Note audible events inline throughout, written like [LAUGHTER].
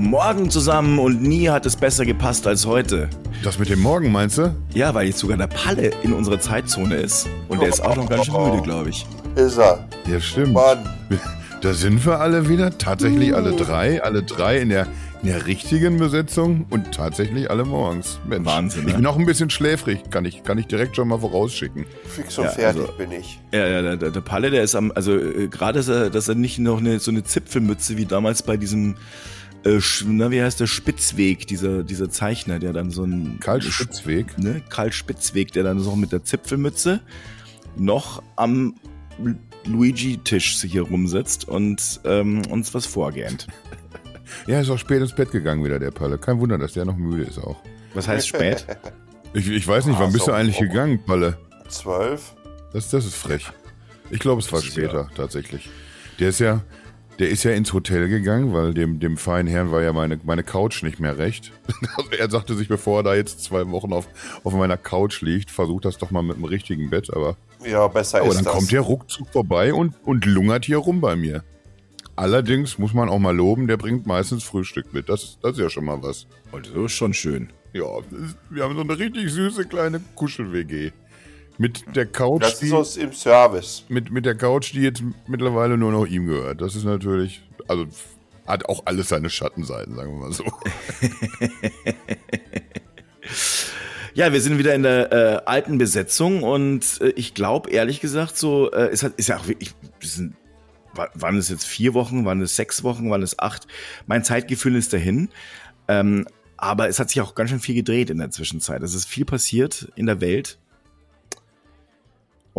Morgen zusammen und nie hat es besser gepasst als heute. Das mit dem Morgen meinst du? Ja, weil jetzt sogar der Palle in unserer Zeitzone ist. Und der ist auch noch ganz schön müde, glaube ich. Ist er. Ja, stimmt. Mann. [LAUGHS] Da sind wir alle wieder. Tatsächlich alle drei. Alle drei in der, in der richtigen Besetzung und tatsächlich alle morgens. Mensch, Wahnsinn, Ich ne? bin noch ein bisschen schläfrig. Kann ich, kann ich direkt schon mal vorausschicken. Fix und Ja, fertig also- bin ich. Ja, ja, der, der der Palle, der ist am, also äh, gerade, dass er, dass er nicht noch eine, so eine Zipfelmütze wie damals bei diesem, äh, na, wie heißt der, Spitzweg, dieser, dieser Zeichner, der dann so ein... Karl Spitzweg. ne, Karl Spitzweg, der dann so mit der Zipfelmütze noch am Lu- Luigi-Tisch hier rumsitzt und ähm, uns was vorgähnt. [LAUGHS] Ja, ist auch spät ins Bett gegangen wieder, der Palle. Kein Wunder, dass der noch müde ist auch. Was heißt spät? [LAUGHS] Ich, ich weiß nicht, wann Ah, bist so. du eigentlich gegangen, Palle? Zwölf? Das, das ist frech. Ich glaube, es war später, tatsächlich. Der ist ja, der ist ja ins Hotel gegangen, weil dem, dem feinen Herrn war ja meine, meine Couch nicht mehr recht. Also [LAUGHS] er sagte sich, bevor er da jetzt zwei Wochen auf, auf meiner Couch liegt, versucht das doch mal mit dem richtigen Bett, aber, Ja, besser aber ist dann das. kommt der ruckzuck vorbei und, und lungert hier rum bei mir. Allerdings muss man auch mal loben, der bringt meistens Frühstück mit. Das, das ist ja schon mal was. Und so ist schon schön. Ja, wir haben so eine richtig süße kleine Kuschel-WG. Mit der Couch, das die, ist uns im Service. mit, mit der Couch, die jetzt mittlerweile nur noch ihm gehört. Das ist natürlich, also hat auch alles seine Schattenseiten, sagen wir mal so. [LAUGHS] Ja, wir sind wieder in der äh, alten Besetzung und äh, ich glaube ehrlich gesagt so, äh, es hat, ist ja auch wirklich, wir sind, wa- waren es jetzt vier Wochen, waren es sechs Wochen, waren es acht? Mein Zeitgefühl ist dahin. Ähm, aber es hat sich auch ganz schön viel gedreht in der Zwischenzeit. Es ist viel passiert in der Welt.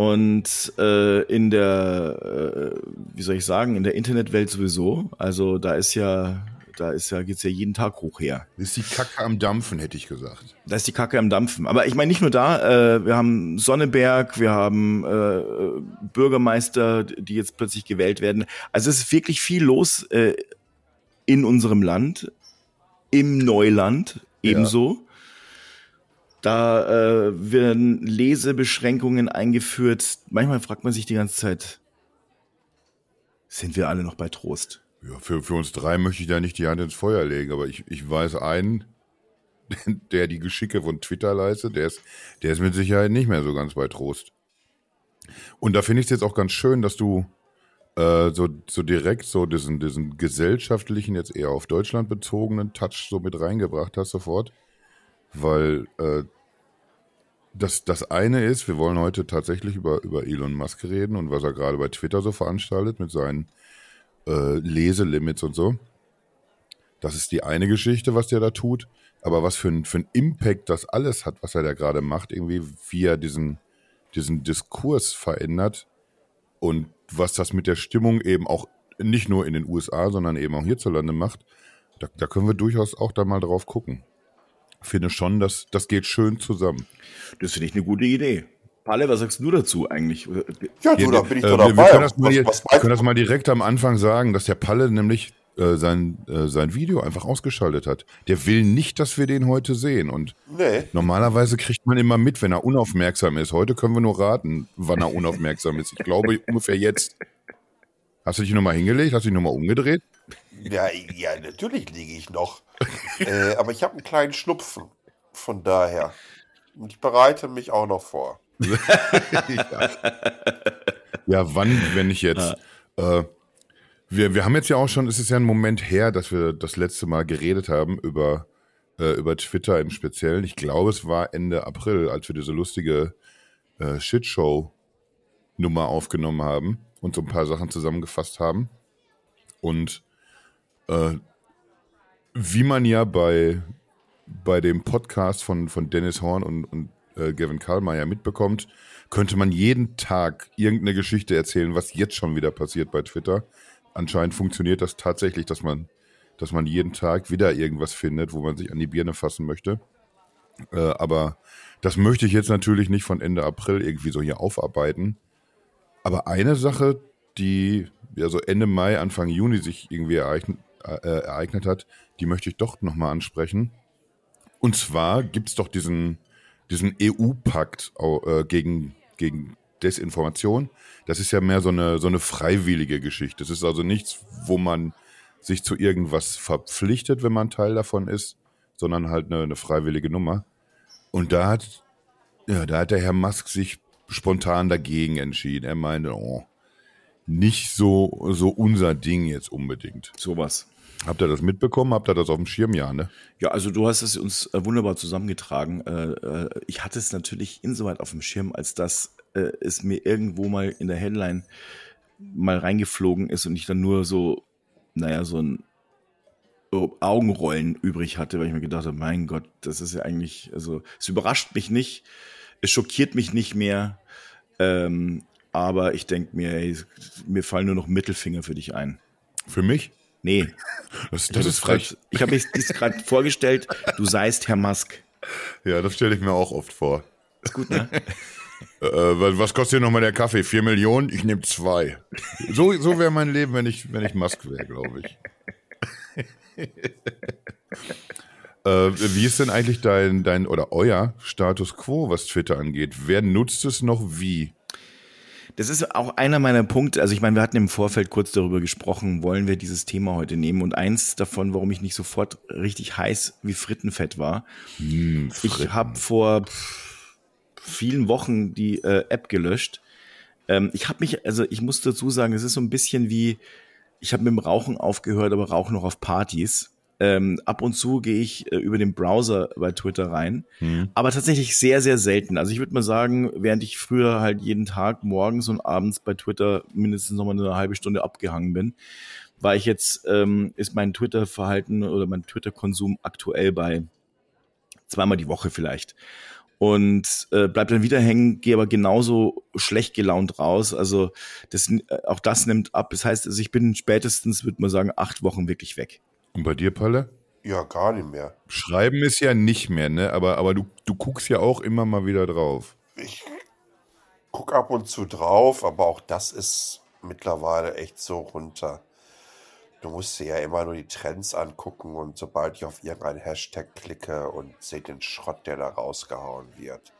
Und äh, in der, äh, wie soll ich sagen, in der Internetwelt sowieso. Also da ist ja, da ist ja, geht's ja jeden Tag hoch her. Ist die Kacke am Dampfen, hätte ich gesagt. Da ist die Kacke am Dampfen. Aber ich meine nicht nur da, äh, wir haben Sonneberg, wir haben äh, Bürgermeister, die jetzt plötzlich gewählt werden. Also es ist wirklich viel los äh, in unserem Land, im Neuland ebenso. Da äh, werden Lesebeschränkungen eingeführt. Manchmal fragt man sich die ganze Zeit, sind wir alle noch bei Trost? Ja, für, für uns drei möchte ich da nicht die Hand ins Feuer legen, aber ich, ich weiß einen, [LAUGHS] der die Geschicke von Twitter leistet, der ist, der ist mit Sicherheit nicht mehr so ganz bei Trost. Und da finde ich es jetzt auch ganz schön, dass du äh, so, so direkt so diesen, diesen gesellschaftlichen, jetzt eher auf Deutschland bezogenen Touch so mit reingebracht hast sofort. Weil äh, das, das eine ist, wir wollen heute tatsächlich über, über Elon Musk reden und was er gerade bei Twitter so veranstaltet mit seinen äh, Leselimits und so. Das ist die eine Geschichte, was der da tut. Aber was für ein, für ein Impact das alles hat, was er da gerade macht, irgendwie, wie er diesen, diesen Diskurs verändert und was das mit der Stimmung eben auch nicht nur in den USA, sondern eben auch hierzulande macht, da, da können wir durchaus auch da mal drauf gucken. Finde schon, dass das geht schön zusammen. Das finde ich eine gute Idee. Palle, was sagst du dazu eigentlich? Ja, du, da bin ich äh, doch wir, wir dabei. können das, mal was, was wir können das mal direkt am Anfang sagen, dass der Palle nämlich äh, sein, äh, sein Video einfach ausgeschaltet hat. Der will nicht, dass wir den heute sehen. Und Nee. normalerweise kriegt man immer mit, wenn er unaufmerksam ist. Heute können wir nur raten, wann er unaufmerksam ist. Ich glaube [LAUGHS] ungefähr jetzt. Hast du dich nochmal hingelegt? Hast du dich nochmal umgedreht? Ja, ja, natürlich liege ich noch. äh, aber ich habe einen kleinen Schnupfen. Von daher. Und ich bereite mich auch noch vor. ja. [LAUGHS] ja, wann, wenn nicht jetzt? Äh, wir, wir haben jetzt ja auch schon, es ist ja ein Moment her, dass wir das letzte Mal geredet haben über, äh, über Twitter im Speziellen. Ich glaube, es war Ende April, als wir diese lustige äh, Shitshow-Nummer aufgenommen haben und so ein paar Sachen zusammengefasst haben. Und äh, wie man ja bei, bei dem Podcast von, von Dennis Horn und, und äh, Gavin Karlmeier mitbekommt, könnte man jeden Tag irgendeine Geschichte erzählen, was jetzt schon wieder passiert bei Twitter. Anscheinend funktioniert das tatsächlich, dass man, dass man jeden Tag wieder irgendwas findet, wo man sich an die Birne fassen möchte. Äh, aber das möchte ich jetzt natürlich nicht von Ende April irgendwie so hier aufarbeiten. Aber eine Sache, die ja so Ende Mai, Anfang Juni sich irgendwie ereignet, äh, ereignet hat, die möchte ich doch nochmal ansprechen. Und zwar gibt es doch diesen, diesen EU-Pakt äh, gegen, gegen Desinformation. Das ist ja mehr so eine, so eine freiwillige Geschichte. Das ist also nichts, wo man, sich zu irgendwas verpflichtet, wenn man Teil davon ist, sondern halt eine, eine freiwillige Nummer. Und da hat, ja, da hat der Herr Musk sich spontan dagegen entschieden. Er meinte, oh, nicht so, so unser Ding jetzt unbedingt. Sowas. Habt ihr das mitbekommen? Habt ihr das auf dem Schirm? Ja, ne? Ja, also du hast es uns äh, wunderbar zusammengetragen. Äh, äh, ich hatte es natürlich insoweit auf dem Schirm, als dass es mir irgendwo mal in der Headline mal reingeflogen ist und ich dann nur so, naja, so ein Augenrollen übrig hatte, weil ich mir gedacht habe, mein Gott, das ist ja eigentlich, also es überrascht mich nicht, es schockiert mich nicht mehr, ähm, aber ich denke mir, ey, mir fallen nur noch Mittelfinger für dich ein. Für mich? Nee. Das, das ist frech. Grad, ich habe mir dies gerade [LAUGHS] vorgestellt, du seist Herr Musk. Ja, das stelle ich mir auch oft vor. Ist gut, ne? [LAUGHS] äh, was kostet hier nochmal der Kaffee? Vier Millionen? Ich nehme zwei. So, so wäre mein Leben, wenn ich, wenn ich Musk wäre, glaube ich. [LAUGHS] äh, wie ist denn eigentlich dein, dein oder euer Status quo, was Twitter angeht? Wer nutzt es noch wie? Das ist auch einer meiner Punkte. Also ich meine, wir hatten im Vorfeld kurz darüber gesprochen, wollen wir dieses Thema heute nehmen. Und eins davon, warum ich nicht sofort richtig heiß wie Frittenfett war. Hm, Fritten. Ich habe vor vielen Wochen die äh, App gelöscht. Ähm, ich habe mich, also ich muss dazu sagen, es ist so ein bisschen wie, ich habe mit dem Rauchen aufgehört, aber rauche noch auf Partys. Ähm, ab und zu gehe ich äh, über den Browser bei Twitter rein, mhm. aber tatsächlich sehr, sehr selten. Also ich würde mal sagen, während ich früher halt jeden Tag morgens und abends bei Twitter mindestens nochmal eine halbe Stunde abgehangen bin, war ich jetzt, ähm, ist mein Twitter-Verhalten oder mein Twitter-Konsum aktuell bei zweimal die Woche vielleicht und äh, bleib dann wieder hängen, gehe aber genauso schlecht gelaunt raus. Also das, äh, auch das nimmt ab. Das heißt, also ich bin spätestens, würde man sagen, acht Wochen wirklich weg. Und bei dir, Palle? Ja, gar nicht mehr. Schreiben ist ja nicht mehr, ne? Aber, aber du, du guckst ja auch immer mal wieder drauf. Ich guck ab und zu drauf, aber auch das ist mittlerweile echt so runter. Du musst dir ja immer nur die Trends angucken und sobald ich auf irgendeinen Hashtag klicke und sehe den Schrott, der da rausgehauen wird,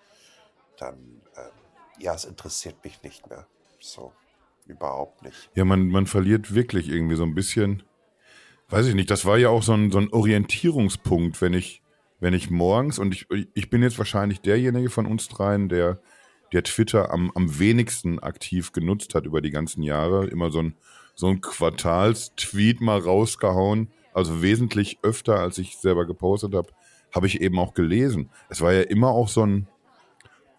dann, äh, ja, es interessiert mich nicht mehr. So, überhaupt nicht. Ja, man, man verliert wirklich irgendwie so ein bisschen weiß ich nicht, das war ja auch so ein, so ein Orientierungspunkt, wenn ich, wenn ich morgens, und ich, ich bin jetzt wahrscheinlich derjenige von uns dreien, der, der Twitter am, am wenigsten aktiv genutzt hat über die ganzen Jahre. Immer so ein, so ein Quartalstweet mal rausgehauen, also wesentlich öfter, als ich selber gepostet habe, habe ich eben auch gelesen. Es war ja immer auch so ein,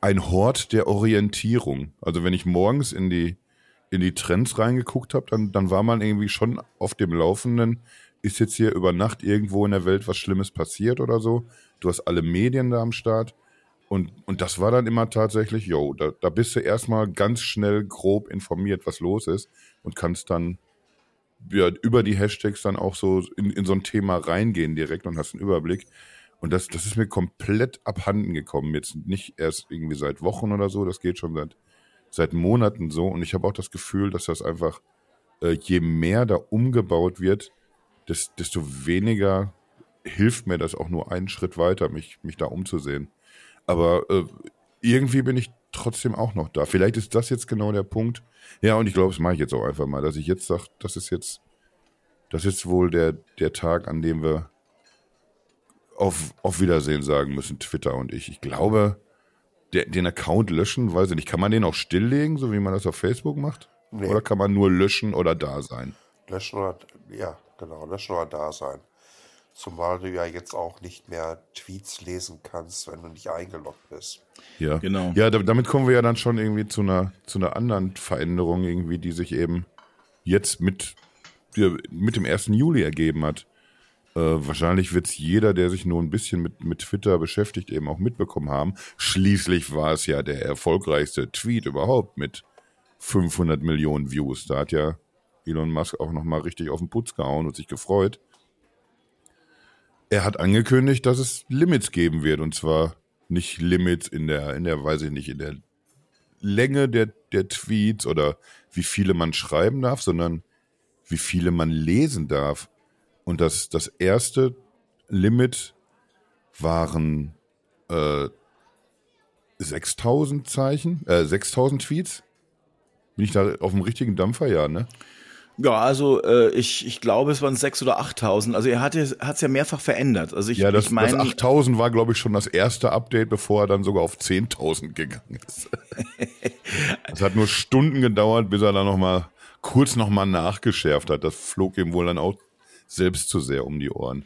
ein Hort der Orientierung. Also wenn ich morgens in die, in die Trends reingeguckt habe, dann, dann war man irgendwie schon auf dem Laufenden. Ist jetzt hier über Nacht irgendwo in der Welt was Schlimmes passiert oder so? Du hast alle Medien da am Start. Und, und das war dann immer tatsächlich, yo, da, da bist du erstmal ganz schnell grob informiert, was los ist und kannst dann ja, über die Hashtags dann auch so in, in so ein Thema reingehen direkt und hast einen Überblick. Und das, das ist mir komplett abhanden gekommen. Jetzt nicht erst irgendwie seit Wochen oder so, das geht schon seit seit Monaten so. Und ich habe auch das Gefühl, dass das einfach, äh, je mehr da umgebaut wird, desto weniger hilft mir das auch nur einen Schritt weiter, mich, mich da umzusehen. Aber äh, irgendwie bin ich trotzdem auch noch da. Vielleicht ist das jetzt genau der Punkt. Ja, und ich glaube, das mache ich jetzt auch einfach mal, dass ich jetzt sage, das ist jetzt, das ist wohl der, der Tag, an dem wir auf, auf Wiedersehen sagen müssen, Twitter und ich. Ich glaube, der, den Account löschen, weiß ich nicht. Kann man den auch stilllegen, so wie man das auf Facebook macht? Nee. Oder kann man nur löschen oder da sein? Löschen oder, ja, genau, löschen oder da sein. Zumal du ja jetzt auch nicht mehr Tweets lesen kannst, wenn du nicht eingeloggt bist. Ja, genau. Ja, damit kommen wir ja dann schon irgendwie zu einer, zu einer anderen Veränderung, irgendwie, die sich eben jetzt mit, mit dem 1. Juli ergeben hat. Äh, wahrscheinlich wird es jeder, der sich nur ein bisschen mit, mit Twitter beschäftigt, eben auch mitbekommen haben. Schließlich war es ja der erfolgreichste Tweet überhaupt mit 500 Millionen Views. Da hat ja Elon Musk auch nochmal richtig auf den Putz gehauen und sich gefreut. Er hat angekündigt, dass es Limits geben wird und zwar nicht Limits in der, in der, weiß ich nicht, in der Länge der, der Tweets oder wie viele man schreiben darf, sondern wie viele man lesen darf. Und das, das erste Limit waren äh, 6000 Zeichen, äh, 6000 Tweets. Bin ich da auf dem richtigen Dampfer? Ja, ne? Ja, also äh, ich, ich glaube, es waren 6.000 oder 8.000. Also er hat es ja mehrfach verändert. Also ich, ja, das, ich mein, das 8.000 war, glaube ich, schon das erste Update, bevor er dann sogar auf 10.000 gegangen ist. [LAUGHS] Es hat nur Stunden gedauert, bis er dann noch mal kurz noch mal nachgeschärft hat. Das flog ihm wohl dann auch selbst zu sehr um die Ohren.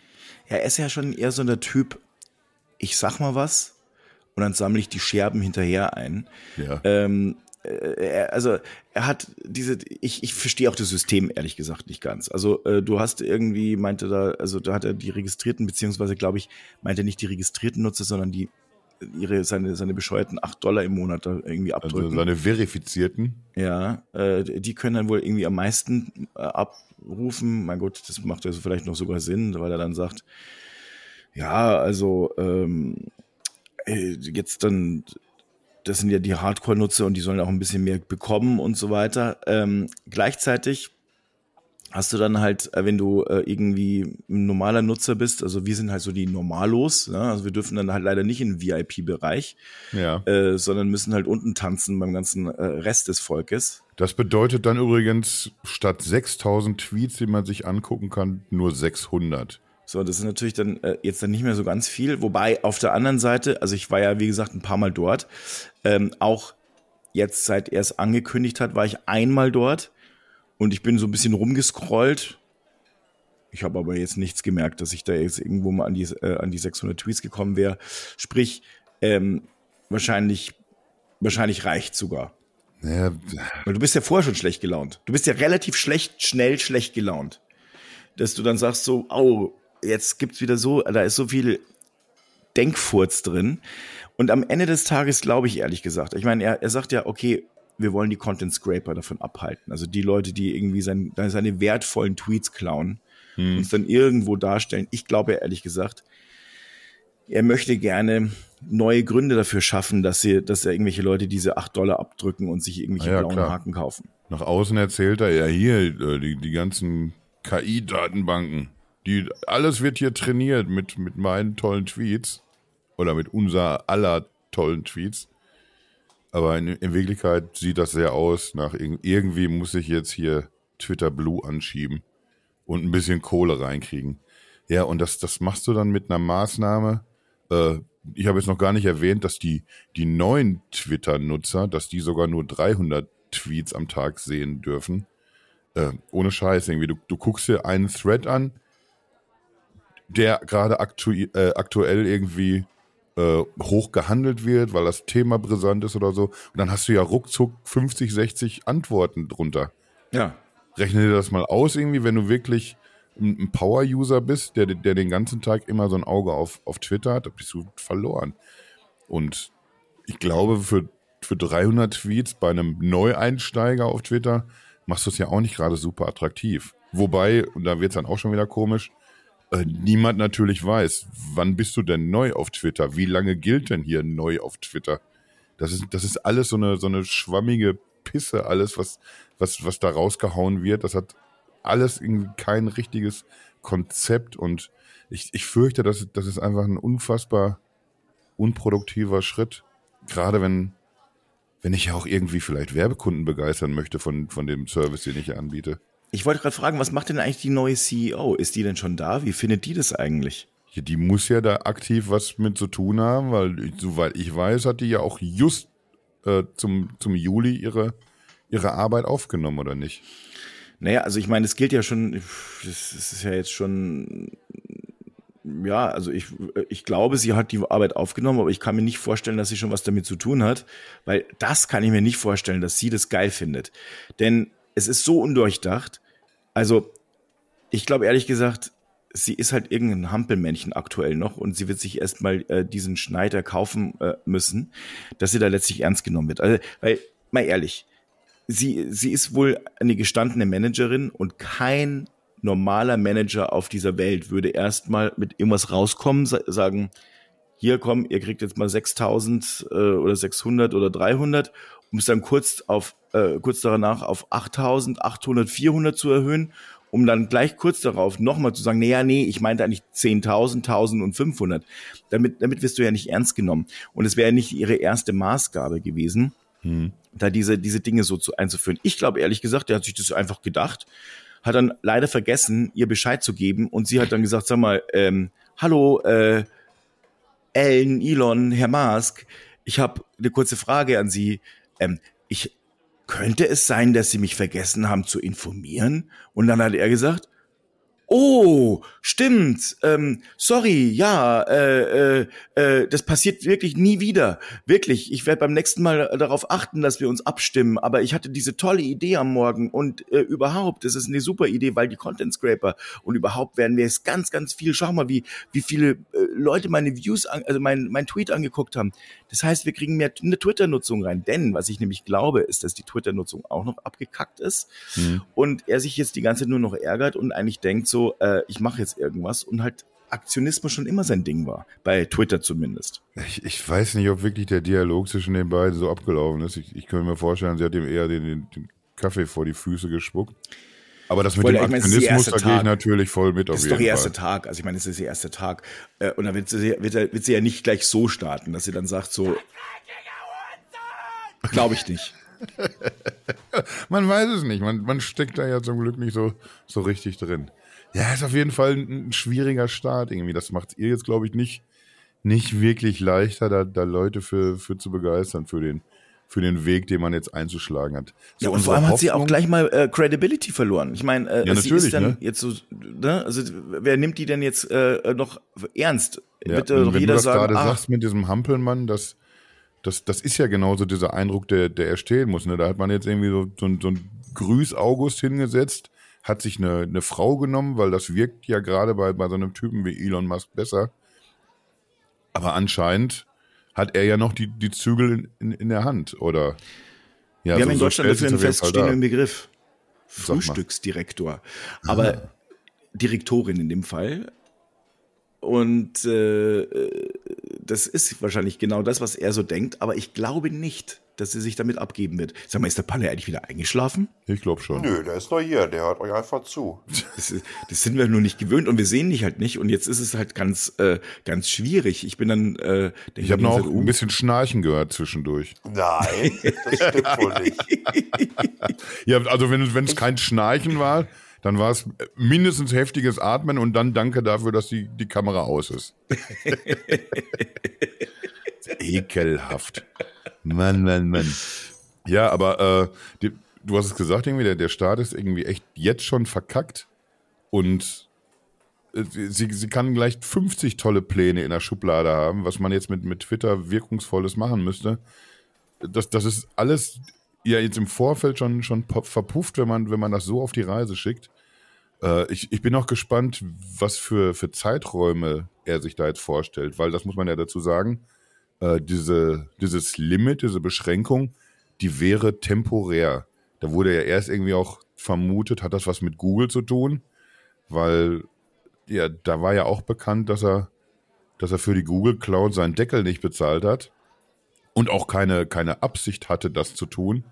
Ja, er ist ja schon eher so der Typ, ich sag mal was und dann sammle ich die Scherben hinterher ein. Ja. Ähm, äh, er, also er hat diese, ich, ich verstehe auch das System ehrlich gesagt nicht ganz. Also äh, du hast irgendwie, meinte da, also da hat er die registrierten, beziehungsweise glaube ich, meinte nicht die registrierten Nutzer, sondern die ihre seine seine bescheuerten acht Dollar im Monat da irgendwie Also abdrücken. seine verifizierten. ja, äh, die können dann wohl irgendwie am meisten äh, abrufen. Mein Gott, das macht ja so vielleicht noch sogar Sinn, weil er dann sagt, ja, also ähm, äh, jetzt dann, das sind ja die Hardcore-Nutzer und die sollen auch ein bisschen mehr bekommen und so weiter. Ähm, gleichzeitig hast du dann halt, äh, wenn du äh, irgendwie ein normaler Nutzer bist, also wir sind halt so die Normalos, ja? also wir dürfen dann halt leider nicht in den VIP-Bereich, Ja. äh, sondern müssen halt unten tanzen beim ganzen äh, Rest des Volkes. Das bedeutet dann übrigens statt 6000 Tweets, die man sich angucken kann, nur 600. So, das ist natürlich dann äh, jetzt dann nicht mehr so ganz viel. Wobei auf der anderen Seite, also ich war ja wie gesagt ein paar Mal dort, ähm, auch jetzt seit er es angekündigt hat, war ich einmal dort und ich bin so ein bisschen rumgescrollt. Ich habe aber jetzt nichts gemerkt, dass ich da jetzt irgendwo mal an die, äh, an die 600 Tweets gekommen wäre. Sprich, ähm, wahrscheinlich, wahrscheinlich reicht sogar. Naja, Weil du bist ja vorher schon schlecht gelaunt. Du bist ja relativ schlecht, schnell schlecht gelaunt. Dass du dann sagst so, au, jetzt gibt's wieder so, da ist so viel Denkfurz drin. Und am Ende des Tages glaube ich ehrlich gesagt, ich meine, er, er sagt ja, okay, wir wollen die Content Scraper davon abhalten. Also die Leute, die irgendwie sein, seine wertvollen Tweets klauen, uns dann irgendwo darstellen. Ich glaube ehrlich gesagt, er möchte gerne neue Gründe dafür schaffen, dass sie, dass er irgendwelche Leute diese 8 Dollar abdrücken und sich irgendwelche ja, blauen klar. Haken kaufen. nach außen erzählt er ja hier, äh, die, die ganzen KI-Datenbanken, die, alles wird hier trainiert mit, mit meinen tollen Tweets oder mit unser aller tollen Tweets. Aber in, in Wirklichkeit sieht das sehr aus nach irg- irgendwie muss ich jetzt hier Twitter Blue anschieben und ein bisschen Kohle reinkriegen. Ja, und das, das machst du dann mit einer Maßnahme. Äh, ich habe jetzt noch gar nicht erwähnt, dass die, die neuen Twitter-Nutzer, dass die sogar nur 300 Tweets am Tag sehen dürfen. Äh, ohne Scheiß irgendwie. Du, du guckst dir einen Thread an, der gerade aktu äh, aktuell irgendwie äh, hoch gehandelt wird, weil das Thema brisant ist oder so. Und dann hast du ja ruckzuck 50, 60 Antworten drunter. Ja. Rechne dir das mal aus irgendwie, wenn du wirklich ein Power-User bist, der, der den ganzen Tag immer so ein Auge auf, auf Twitter hat, da bist du verloren. Und ich glaube, für, für 300 Tweets bei einem Neueinsteiger auf Twitter machst du es ja auch nicht gerade super attraktiv. Wobei, und da wird es dann auch schon wieder komisch, äh, niemand natürlich weiß, wann bist du denn neu auf Twitter? Wie lange gilt denn hier neu auf Twitter? Das ist, das ist alles so eine, so eine schwammige Pisse, alles, was, was, was da rausgehauen wird. Das hat alles irgendwie kein richtiges Konzept und ich, ich fürchte, dass das ist einfach ein unfassbar unproduktiver Schritt. Gerade wenn, wenn ich ja auch irgendwie vielleicht Werbekunden begeistern möchte von, von dem Service, den ich hier anbiete. Ich wollte gerade fragen, was macht denn eigentlich die neue CEO? Ist die denn schon da? Wie findet die das eigentlich? Ja, die muss ja da aktiv was mit zu tun haben, weil soweit ich weiß, hat die ja auch just äh, zum, zum Juli ihre, ihre Arbeit aufgenommen, oder nicht? Naja, also ich meine, es gilt ja schon, das das ist ja jetzt schon, ja, also ich, ich glaube, sie hat die Arbeit aufgenommen, aber ich kann mir nicht vorstellen, dass sie schon was damit zu tun hat, weil das kann ich mir nicht vorstellen, dass sie das geil findet. Denn es ist so undurchdacht. Also, ich glaube ehrlich gesagt, sie ist halt irgendein Hampelmännchen aktuell noch und sie wird sich erstmal äh, diesen Schneider kaufen äh, müssen, dass sie da letztlich ernst genommen wird. Also, weil, mal ehrlich, sie, sie ist wohl eine gestandene Managerin und kein normaler Manager auf dieser Welt würde erstmal mit irgendwas rauskommen, sa sagen, hier komm, ihr kriegt jetzt mal 6000 äh, oder 600 oder 300, um es dann kurz auf äh, kurz danach auf 8000, 800, 400 zu erhöhen, um dann gleich kurz darauf nochmal zu sagen, nee, ja, nee, ich meinte eigentlich 10.000, 1000 und 500. Damit, damit wirst du ja nicht ernst genommen. Und es wäre nicht ihre erste Maßgabe gewesen, da diese, diese Dinge so zu, einzuführen. Ich glaube ehrlich gesagt, der hat sich das einfach gedacht hat dann leider vergessen, ihr Bescheid zu geben und sie hat dann gesagt, sag mal, ähm, hallo, äh, Ellen, Elon, Herr Mask, ich habe eine kurze Frage an Sie. Ähm, ich könnte es sein, dass Sie mich vergessen haben zu informieren? Und dann hat er gesagt, Oh, stimmt. Ähm, sorry, ja, äh, äh, äh, das passiert wirklich nie wieder. Wirklich. Ich werde beim nächsten Mal darauf achten, dass wir uns abstimmen. Aber ich hatte diese tolle Idee am Morgen und äh, überhaupt, das ist eine super Idee, weil die Content Scraper und überhaupt werden wir es ganz, ganz viel. Schau mal, wie wie viele äh, Leute meine Views, an, also mein mein Tweet angeguckt haben. Das heißt, wir kriegen mehr eine Twitter-Nutzung rein. Denn was ich nämlich glaube, ist, dass die Twitter-Nutzung auch noch abgekackt ist mhm. und er sich jetzt die ganze Zeit nur noch ärgert und eigentlich denkt so, äh, ich mache jetzt irgendwas und halt Aktionismus schon immer sein Ding war, bei Twitter zumindest. Ich, ich weiß nicht, ob wirklich der Dialog zwischen den beiden so abgelaufen ist. Ich, ich könnte mir vorstellen, sie hat ihm eher den, den, den Kaffee vor die Füße gespuckt. Aber das mit dem Aktionismus, da gehe ich natürlich voll mit auf jeden Fall. Das ist doch der erste Fall. Tag. Also ich meine, es ist der erste Tag. Äh, und dann wird sie, wird, wird sie ja nicht gleich so starten, dass sie dann sagt so, glaube ich nicht. [LAUGHS] man weiß es nicht. Man, man steckt da ja zum Glück nicht so, so richtig drin. Ja, ist auf jeden Fall ein, ein schwieriger Start irgendwie. Das macht ihr jetzt, glaube ich, nicht, nicht wirklich leichter, da, da Leute für, für zu begeistern, für den, für den Weg, den man jetzt einzuschlagen hat. So, ja, und vor allem hat sie auch gleich mal äh, Credibility verloren. Ich meine, äh, ja, sie ist dann ne? jetzt so, ne? also wer nimmt die denn jetzt äh, noch ernst? Ja, Bitte doch jeder du das gerade sagst mit diesem Hampelmann, das, das, das ist ja genauso dieser Eindruck, der, der erstehen muss. Ne? Da hat man jetzt irgendwie so, so, so ein Grüß August hingesetzt, hat sich eine, eine Frau genommen, weil das wirkt ja gerade bei, bei so einem Typen wie Elon Musk besser. Aber anscheinend hat er ja noch die, die Zügel in, in, in der Hand, oder? Ja, Wir so, haben in Deutschland dafür einen feststehenden Begriff. Frühstücksdirektor. Aber ah. Direktorin in dem Fall. Und äh, das ist wahrscheinlich genau das, was er so denkt, aber ich glaube nicht, dass sie sich damit abgeben wird. Sag mal, ist der Palle eigentlich wieder eingeschlafen? Ich glaube schon. Nö, der ist noch hier, der hört euch einfach zu. Das, das, sind wir nur nicht gewöhnt und wir sehen dich halt nicht und jetzt ist es halt ganz, äh, ganz schwierig. Ich bin dann. Äh, ich habe noch ein bisschen Schnarchen gehört zwischendurch. Nein, das stimmt wohl [LAUGHS] nicht. ja, also wenn es kein Schnarchen war, dann war es mindestens heftiges Atmen und dann danke dafür, dass die, die Kamera aus ist. [LAUGHS] Ekelhaft. Mann, Mann, Mann. Ja, aber äh, die, du hast es gesagt, irgendwie, der, der Start ist irgendwie echt jetzt schon verkackt und äh, sie, sie kann gleich 50 tolle Pläne in der Schublade haben, was man jetzt mit, mit Twitter wirkungsvolles machen müsste. Das, das ist alles ja jetzt im Vorfeld schon, schon verpufft, wenn man, wenn man das so auf die Reise schickt. Äh, ich, ich bin auch gespannt, was für, für Zeiträume er sich da jetzt vorstellt, weil das muss man ja dazu sagen äh, diese, dieses Limit, diese Beschränkung, die wäre temporär. Da wurde ja erst irgendwie auch vermutet, hat das was mit Google zu tun, weil ja, da war ja auch bekannt, dass er, dass er für die Google Cloud seinen Deckel nicht bezahlt hat und auch keine, keine Absicht hatte, das zu tun.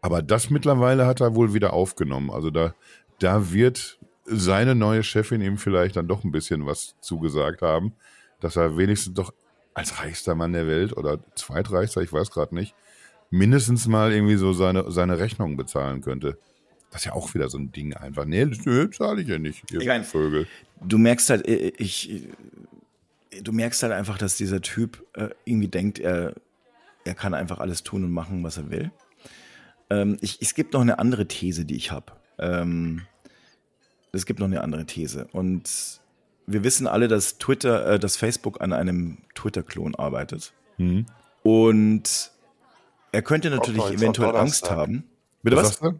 Aber das mittlerweile hat er wohl wieder aufgenommen. Also da, da wird seine neue Chefin ihm vielleicht dann doch ein bisschen was zugesagt haben, dass er wenigstens doch als reichster Mann der Welt oder zweitreichster, ich weiß gerade nicht, mindestens mal irgendwie so seine, seine Rechnungen bezahlen könnte. Das ist ja auch wieder so ein Ding einfach. Nee, nö, zahle ich ja nicht, ihr ich mein, Vögel. Du merkst halt, äh, ich, du merkst halt einfach, dass dieser Typ äh, irgendwie denkt, er, er kann einfach alles tun und machen, was er will. Ähm, ich, es gibt noch eine andere These, die ich habe. Ähm, es gibt noch eine andere These. Und wir wissen alle, dass Twitter, äh, dass Facebook an einem Twitter-Klon arbeitet. Mhm. Und er könnte natürlich eventuell Angst haben. Bitte was? was?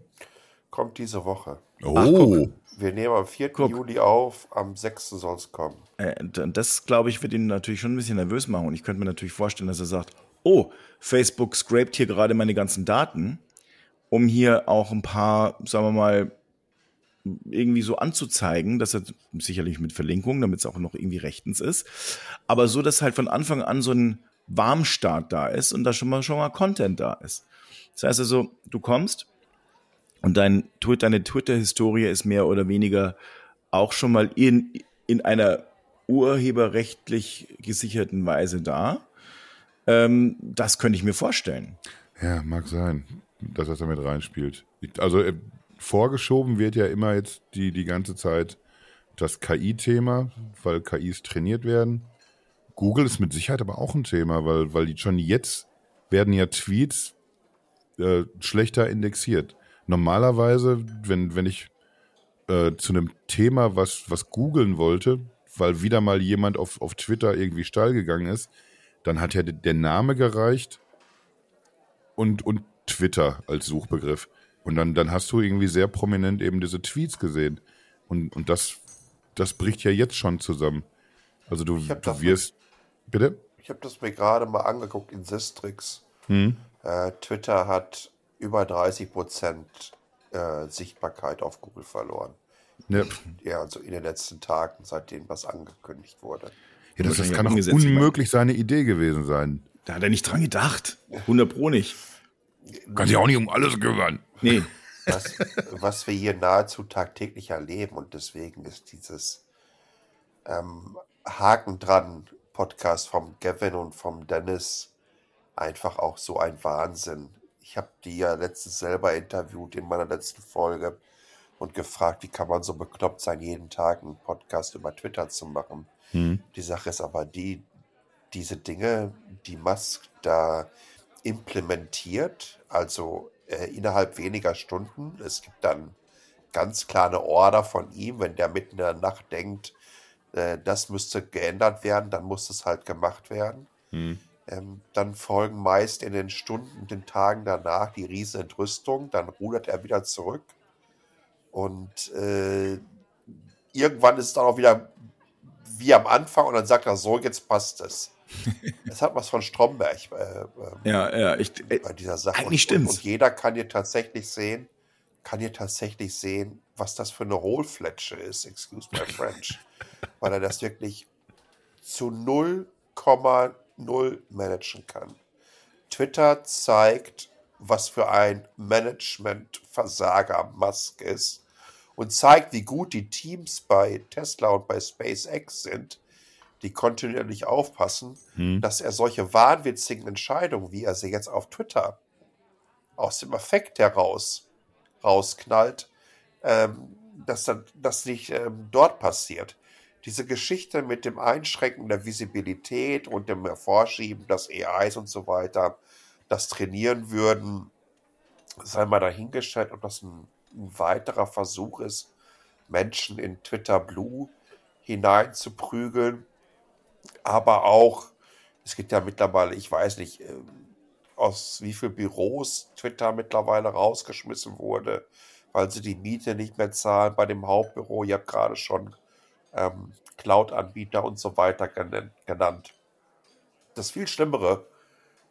Kommt diese Woche. Oh. Ach, wir nehmen am 4. Guck. Juli auf, am 6. soll es kommen. Äh, das, glaube ich, wird ihn natürlich schon ein bisschen nervös machen. Und ich könnte mir natürlich vorstellen, dass er sagt, oh, Facebook scrapt hier gerade meine ganzen Daten, um hier auch ein paar, sagen wir mal, irgendwie so anzuzeigen, dass er sicherlich mit Verlinkung, damit es auch noch irgendwie rechtens ist, aber so, dass halt von Anfang an so ein Warmstart da ist und da schon mal schon mal Content da ist. Das heißt also, du kommst und dein, deine Twitter-Historie ist mehr oder weniger auch schon mal in, in einer urheberrechtlich gesicherten Weise da. Ähm, das könnte ich mir vorstellen. Ja, mag sein, dass das damit reinspielt. Also äh, vorgeschoben wird ja immer jetzt die, die ganze Zeit das KI-Thema, weil KIs trainiert werden. Google ist mit Sicherheit aber auch ein Thema, weil, weil die schon jetzt werden ja Tweets äh, schlechter indexiert. Normalerweise, wenn, wenn ich äh, zu einem Thema was, was googeln wollte, weil wieder mal jemand auf, auf Twitter irgendwie steil gegangen ist, dann hat ja der Name gereicht und, und Twitter als Suchbegriff. Und dann, dann hast du irgendwie sehr prominent eben diese Tweets gesehen. Und, und das, das bricht ja jetzt schon zusammen. Also du, du wirst. Mit, bitte? Ich habe das mir gerade mal angeguckt in Sistrix. Hm. Äh, Twitter hat über 30 Prozent äh, Sichtbarkeit auf Google verloren. Ja. ja, also in den letzten Tagen, seitdem was angekündigt wurde. Ja, das, das kann doch unmöglich seine Idee gewesen sein. Da hat er nicht dran gedacht. 100 Pro nicht. Kann sich auch nicht um alles kümmern. Nee. [LAUGHS] Was, was wir hier nahezu tagtäglich erleben und deswegen ist dieses ähm, Haken dran Podcast vom Gavin und vom Dennis einfach auch so ein Wahnsinn. Ich habe die ja letztens selber interviewt in meiner letzten Folge und gefragt, wie kann man so bekloppt sein, jeden Tag einen Podcast über Twitter zu machen. Hm. Die Sache ist aber die, diese Dinge, die Musk da implementiert, also äh, innerhalb weniger Stunden. Es gibt dann ganz klare Order von ihm, wenn der mitten in der Nacht denkt, äh, das müsste geändert werden, dann muss es halt gemacht werden. Hm. Ähm, dann folgen meist in den Stunden, den Tagen danach die riesen Entrüstung, dann rudert er wieder zurück und äh, irgendwann ist es dann auch wieder wie am Anfang und dann sagt er so, jetzt passt es. Es hat was von Stromberg äh, ja, ja, ich, äh, bei dieser Sache. Eigentlich stimmt. Und, und, jeder kann hier tatsächlich sehen, kann hier tatsächlich sehen, was das für eine Rohlfletsche ist, excuse my French, [LAUGHS] weil er das wirklich zu 0,0 managen kann. Twitter zeigt, was für ein Management-Versager Musk ist und zeigt, wie gut die Teams bei Tesla und bei SpaceX sind, die kontinuierlich aufpassen, hm. dass er solche wahnwitzigen Entscheidungen, wie er sie jetzt auf Twitter aus dem Effekt heraus rausknallt, ähm, dass dann, das nicht ähm, dort passiert. Diese Geschichte mit dem Einschränken der Visibilität und dem Hervorschieben, dass AIs und so weiter das trainieren würden, sei mal dahingestellt, ob das ein, ein weiterer Versuch ist, Menschen in Twitter Blue hineinzuprügeln aber auch, es gibt ja mittlerweile, ich weiß nicht, ähm, aus wie vielen Büros Twitter mittlerweile rausgeschmissen wurde, weil sie die Miete nicht mehr zahlen bei dem Hauptbüro. Ihr habt gerade schon ähm, Cloud-Anbieter und so weiter genannt. Das viel Schlimmere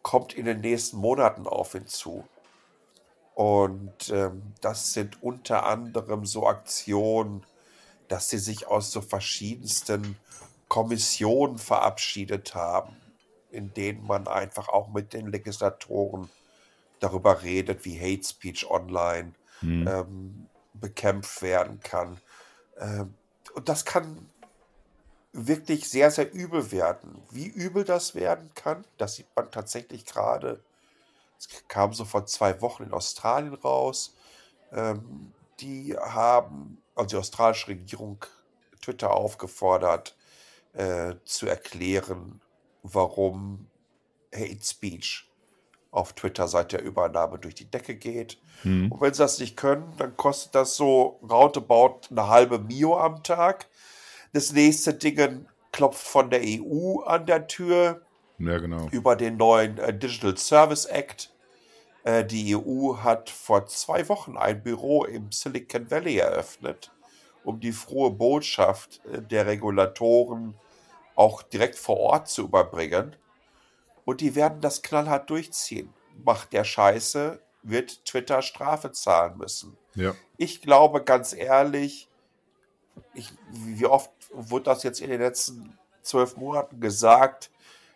kommt in den nächsten Monaten auf hinzu. Und ähm, das sind unter anderem so Aktionen, dass sie sich aus so verschiedensten Kommissionen verabschiedet haben, in denen man einfach auch mit den Legislatoren darüber redet, wie Hate Speech online hm. ähm, bekämpft werden kann. Ähm, und das kann wirklich sehr, sehr übel werden. Wie übel das werden kann, das sieht man tatsächlich gerade. Es kam so vor zwei Wochen in Australien raus. Ähm, die haben, also die australische Regierung, Twitter aufgefordert, äh, zu erklären, warum Hate Speech auf Twitter seit der Übernahme durch die Decke geht. Hm. Und wenn sie das nicht können, dann kostet das so roundabout eine halbe Mio am Tag. Das nächste Ding klopft von der EU an der Tür. Ja, genau. Über den neuen äh, Digital Service Act. Äh, die EU hat vor zwei Wochen ein Büro im Silicon Valley eröffnet um die frohe Botschaft äh, der Regulatoren auch direkt vor Ort zu überbringen. Und die werden das knallhart durchziehen. Macht der Scheiße, wird Twitter Strafe zahlen müssen. Ja. Ich glaube ganz ehrlich, ich, wie oft wurde das jetzt in den letzten zwölf Monaten gesagt,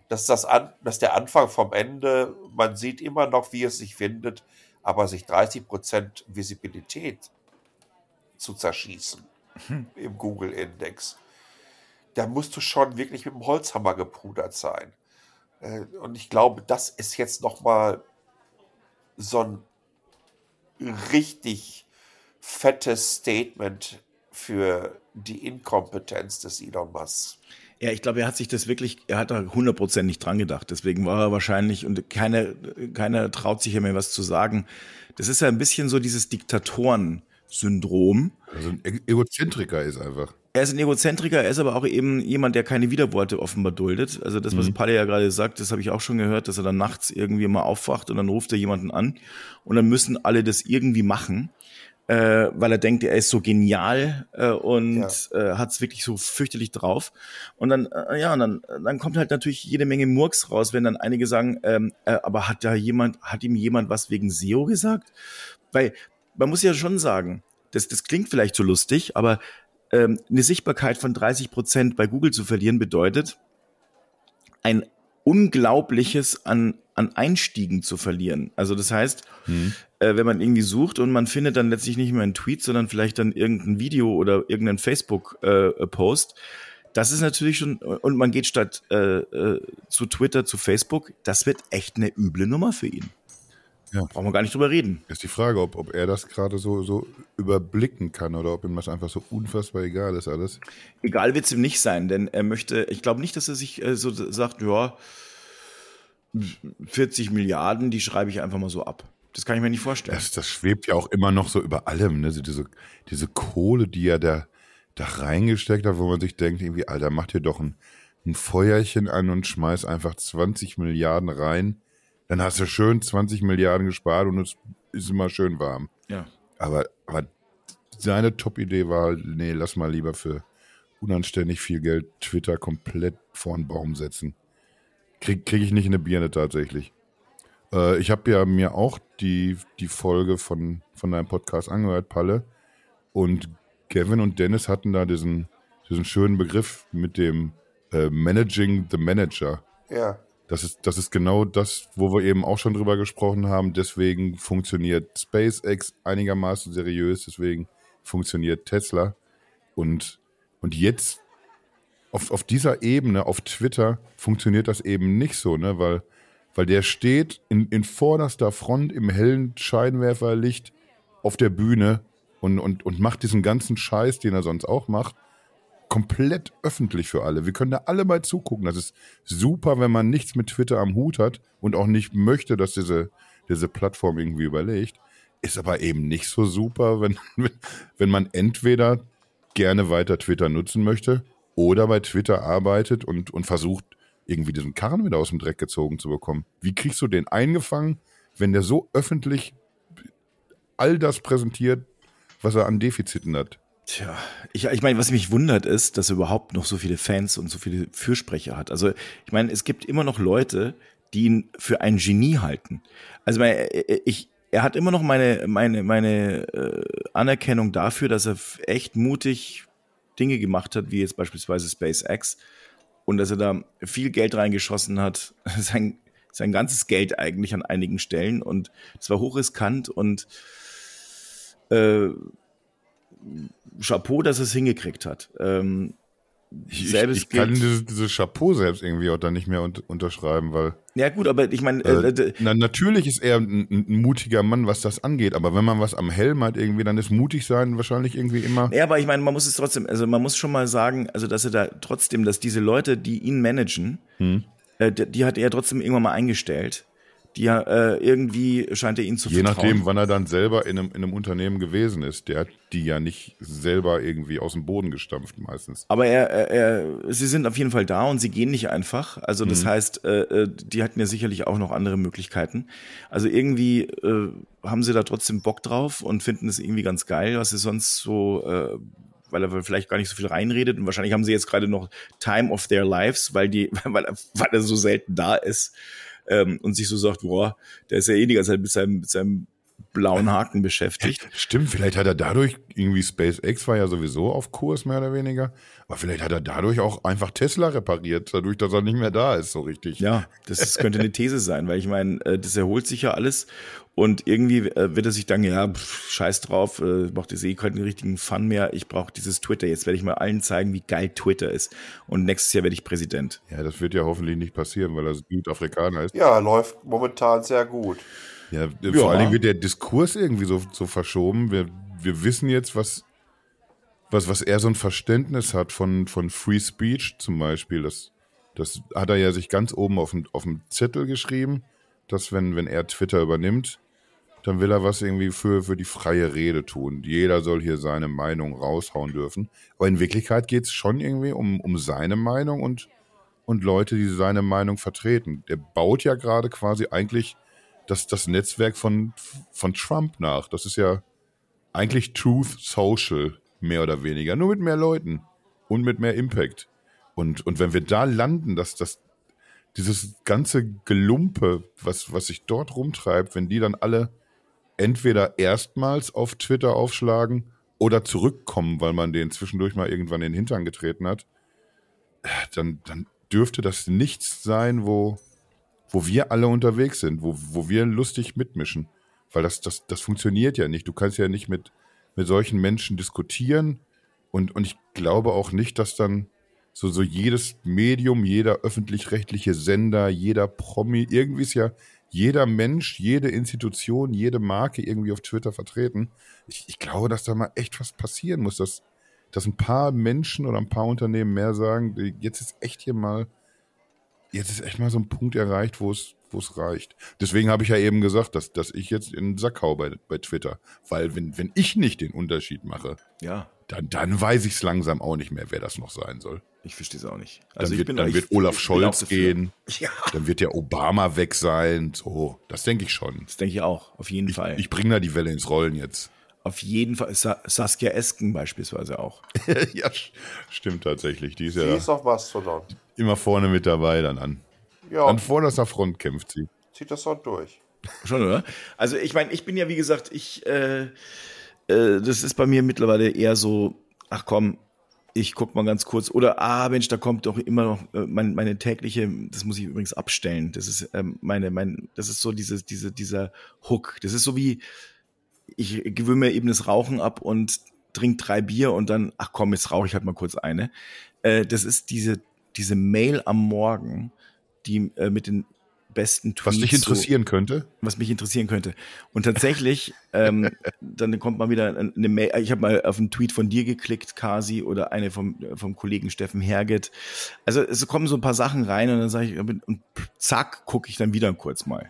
dass, das an, dass der Anfang vom Ende, man sieht immer noch, wie es sich findet, aber sich 30% Visibilität zu zerschießen [LAUGHS] im Google-Index. Da musst du schon wirklich mit dem Holzhammer gepudert sein. Äh, und ich glaube, das ist jetzt nochmal so ein richtig fettes Statement für die Inkompetenz des Elon Musk. Ja, ich glaube, er hat sich das wirklich, er hat da 100% nicht dran gedacht. Deswegen war er wahrscheinlich, und keiner, keiner traut sich ja mehr was zu sagen. Das ist ja ein bisschen so dieses Diktatoren-Syndrom. Also ein e-, Egozentriker ist einfach. Er ist ein Egozentriker, er ist aber auch eben jemand, der keine Widerworte offenbar duldet. Also das, was mhm. Palle ja gerade sagt, das habe ich auch schon gehört, dass er dann nachts irgendwie mal aufwacht und dann ruft er jemanden an und dann müssen alle das irgendwie machen äh, weil er denkt, er ist so genial äh, und ja. äh, hat es wirklich so fürchterlich drauf. Und dann, äh, ja, und dann, dann kommt halt natürlich jede Menge Murks raus, wenn dann einige sagen, ähm, äh, aber hat da jemand, hat ihm jemand was wegen SEO gesagt? Weil man muss ja schon sagen, das, das klingt vielleicht so lustig, aber ähm, eine Sichtbarkeit von 30 Prozent bei Google zu verlieren bedeutet, ein Unglaubliches an, an Einstiegen zu verlieren. Also das heißt, mhm. äh, wenn man irgendwie sucht und man findet dann letztlich nicht mehr einen Tweet, sondern vielleicht dann irgendein Video oder irgendeinen Facebook-Post, äh, das ist natürlich schon, und man geht statt äh, äh, zu Twitter, zu Facebook, das wird echt eine üble Nummer für ihn. Ja. Brauchen wir gar nicht drüber reden. Ist die Frage, ob, ob er das gerade so, so überblicken kann oder ob ihm das einfach so unfassbar egal ist alles. Egal wird es ihm nicht sein, denn er möchte, ich glaube nicht, dass er sich äh, so sagt, ja, 40 Milliarden, die schreibe ich einfach mal so ab. Das kann ich mir nicht vorstellen. Das, das schwebt ja auch immer noch so über allem, ne? Diese, diese Kohle, die er da, da reingesteckt hat, wo man sich denkt, irgendwie, Alter, mach dir doch ein, ein Feuerchen an und schmeiß einfach 20 Milliarden rein dann hast du schön 20 Milliarden gespart und es ist immer schön warm. Ja. Aber, aber seine Top-Idee war halt, nee, lass mal lieber für unanständig viel Geld Twitter komplett vor den Baum setzen. Krieg, krieg ich nicht in eine Birne tatsächlich. Äh, ich habe ja mir auch die, die Folge von, von deinem Podcast angehört, Palle. Und Kevin und Dennis hatten da diesen, diesen schönen Begriff mit dem äh, Managing the Manager. Ja. Das ist, das ist genau das, wo wir eben auch schon drüber gesprochen haben. Deswegen funktioniert SpaceX einigermaßen seriös, deswegen funktioniert Tesla. Und, und jetzt auf, auf dieser Ebene, auf Twitter, funktioniert das eben nicht so, ne? Weil, weil der steht in, in vorderster Front im hellen Scheinwerferlicht auf der Bühne und, und, und macht diesen ganzen Scheiß, den er sonst auch macht komplett öffentlich für alle. Wir können da alle mal zugucken. Das ist super, wenn man nichts mit Twitter am Hut hat und auch nicht möchte, dass diese, diese Plattform irgendwie überlegt. Ist aber eben nicht so super, wenn, [LAUGHS] wenn man entweder gerne weiter Twitter nutzen möchte oder bei Twitter arbeitet und, und versucht, irgendwie diesen Karren wieder aus dem Dreck gezogen zu bekommen. Wie kriegst du den eingefangen, wenn der so öffentlich all das präsentiert, was er an Defiziten hat? Tja, ich, ich meine, was mich wundert ist, dass er überhaupt noch so viele Fans und so viele Fürsprecher hat. Also ich meine, es gibt immer noch Leute, die ihn für ein Genie halten. Also ich, er hat immer noch meine, meine, meine äh, Anerkennung dafür, dass er echt mutig Dinge gemacht hat, wie jetzt beispielsweise SpaceX und dass er da viel Geld reingeschossen hat, [LAUGHS] sein, sein ganzes Geld eigentlich an einigen Stellen und es war hochriskant und äh, Chapeau, dass es hingekriegt hat. Ähm, ich, ich kann dieses, dieses Chapeau selbst irgendwie auch dann nicht mehr un unterschreiben, weil. Ja, gut, aber ich meine. Äh, äh, na, natürlich ist er ein, ein, mutiger Mann, was das angeht, aber wenn man was am Helm hat, irgendwie, dann ist mutig sein wahrscheinlich irgendwie immer. Ja, aber ich meine, man muss es trotzdem, also man muss schon mal sagen, also dass er da trotzdem, dass diese Leute, die ihn managen, hm. äh, die, die hat er trotzdem irgendwann mal eingestellt die äh, irgendwie scheint er ihn zu Je vertrauen. nachdem, wann er dann selber in einem, in einem Unternehmen gewesen ist. Der hat die ja nicht selber irgendwie aus dem Boden gestampft meistens. Aber er, er, er sie sind auf jeden Fall da und sie gehen nicht einfach. Also das mhm. heißt, äh, äh, die hatten ja sicherlich auch noch andere Möglichkeiten. Also irgendwie äh, haben sie da trotzdem Bock drauf und finden es irgendwie ganz geil, was sie sonst so äh, weil er vielleicht gar nicht so viel reinredet und wahrscheinlich haben sie jetzt gerade noch Time of Their Lives, weil die, [LAUGHS] weil er, weil er so selten da ist ähm, und sich so sagt, boah, der ist ja eh die ganze Zeit mit seinem, mit seinem blauen Haken beschäftigt. Stimmt, vielleicht hat er dadurch, irgendwie SpaceX war ja sowieso auf Kurs, mehr oder weniger. Aber vielleicht hat er dadurch auch einfach Tesla repariert, dadurch, dass er nicht mehr da ist, so richtig. Ja, das, das könnte eine These sein, weil ich meine, äh, das erholt sich ja alles und irgendwie äh, wird er sich dann, ja, pff, scheiß drauf, äh, macht das eh keinen richtigen Fun mehr. Ich brauche dieses Twitter. Jetzt werde ich mal allen zeigen, wie geil Twitter ist. Und nächstes Jahr werde ich Präsident. Ja, das wird ja hoffentlich nicht passieren, weil er Südafrikaner ist. Ja, läuft momentan sehr gut. Ja, vor allen Dingen wird der Diskurs irgendwie so, so verschoben. Wir, wir wissen jetzt, was, was, was er so ein Verständnis hat von, von Free Speech zum Beispiel. Das, das hat er ja sich ganz oben auf dem, auf dem Zettel geschrieben, dass wenn, wenn er Twitter übernimmt, dann will er was irgendwie für, für die freie Rede tun. Jeder soll hier seine Meinung raushauen dürfen. Aber in Wirklichkeit geht es schon irgendwie um, um seine Meinung und, und Leute, die seine Meinung vertreten. Der baut ja gerade quasi eigentlich das, das Netzwerk von, von Trump nach. Das ist ja eigentlich Truth Social, mehr oder weniger. Nur mit mehr Leuten und mit mehr Impact. Und, und wenn wir da landen, dass das dieses ganze Gelumpe, was, was sich dort rumtreibt, wenn die dann alle entweder erstmals auf Twitter aufschlagen oder zurückkommen, weil man den zwischendurch mal irgendwann in den Hintern getreten hat, dann, dann dürfte das nichts sein, wo, wo wir alle unterwegs sind, wo, wo wir lustig mitmischen. Weil das, das, das funktioniert ja nicht. Du kannst ja nicht mit, mit solchen Menschen diskutieren. Und, und ich glaube auch nicht, dass dann so, so jedes Medium, jeder öffentlich-rechtliche Sender, jeder Promi, irgendwie ist ja jeder Mensch, jede Institution, jede Marke irgendwie auf Twitter vertreten. Ich, ich glaube, dass da mal echt was passieren muss, dass, dass ein paar Menschen oder ein paar Unternehmen mehr sagen, jetzt ist echt hier mal, jetzt ist echt mal so ein Punkt erreicht, wo es, wo es reicht. Deswegen habe ich ja eben gesagt, dass, dass ich jetzt in den Sack hau bei, bei Twitter. Weil wenn, wenn ich nicht den Unterschied mache, ja. dann, dann weiß ich es langsam auch nicht mehr, wer das noch sein soll. Ich verstehe es auch nicht. Also dann wird, bin, dann wird Olaf Scholz gehen. [LAUGHS] Ja. Dann wird der Obama weg sein. So, das denke ich schon. Das denke ich auch, auf jeden ich, Fall. Ich bringe da die Welle ins Rollen jetzt. Auf jeden Fall. Sa Saskia Esken beispielsweise auch. [LAUGHS] ja, stimmt tatsächlich. Die ist sie ja ist auch Mastodon. immer vorne mit dabei dann an. Ja. An vorderster Front kämpft sie. Zieht das auch durch. Schon, oder? Also ich meine, ich bin ja, wie gesagt, ich, äh, äh, das ist bei mir mittlerweile eher so, ach komm, ich guck mal ganz kurz. Oder, ah, Mensch, da kommt doch immer noch äh, meine, meine tägliche, das muss ich übrigens abstellen. Das ist ähm, meine, mein, das ist so dieses, diese, dieser Hook. Das ist so wie, ich gewöhne mir eben das Rauchen ab und trink drei Bier und dann, ach komm, jetzt rauche ich halt mal kurz eine. Äh, das ist diese, diese Mail am Morgen, die äh, mit den besten Tweets. Was dich interessieren so, könnte? Was mich interessieren könnte. Und tatsächlich, [LAUGHS] ähm, dann kommt mal wieder eine Mail. Ich habe mal auf einen Tweet von dir geklickt, Kasi, oder eine vom, vom Kollegen Steffen Herget. Also es kommen so ein paar Sachen rein und dann sage ich, und zack, gucke ich dann wieder kurz mal.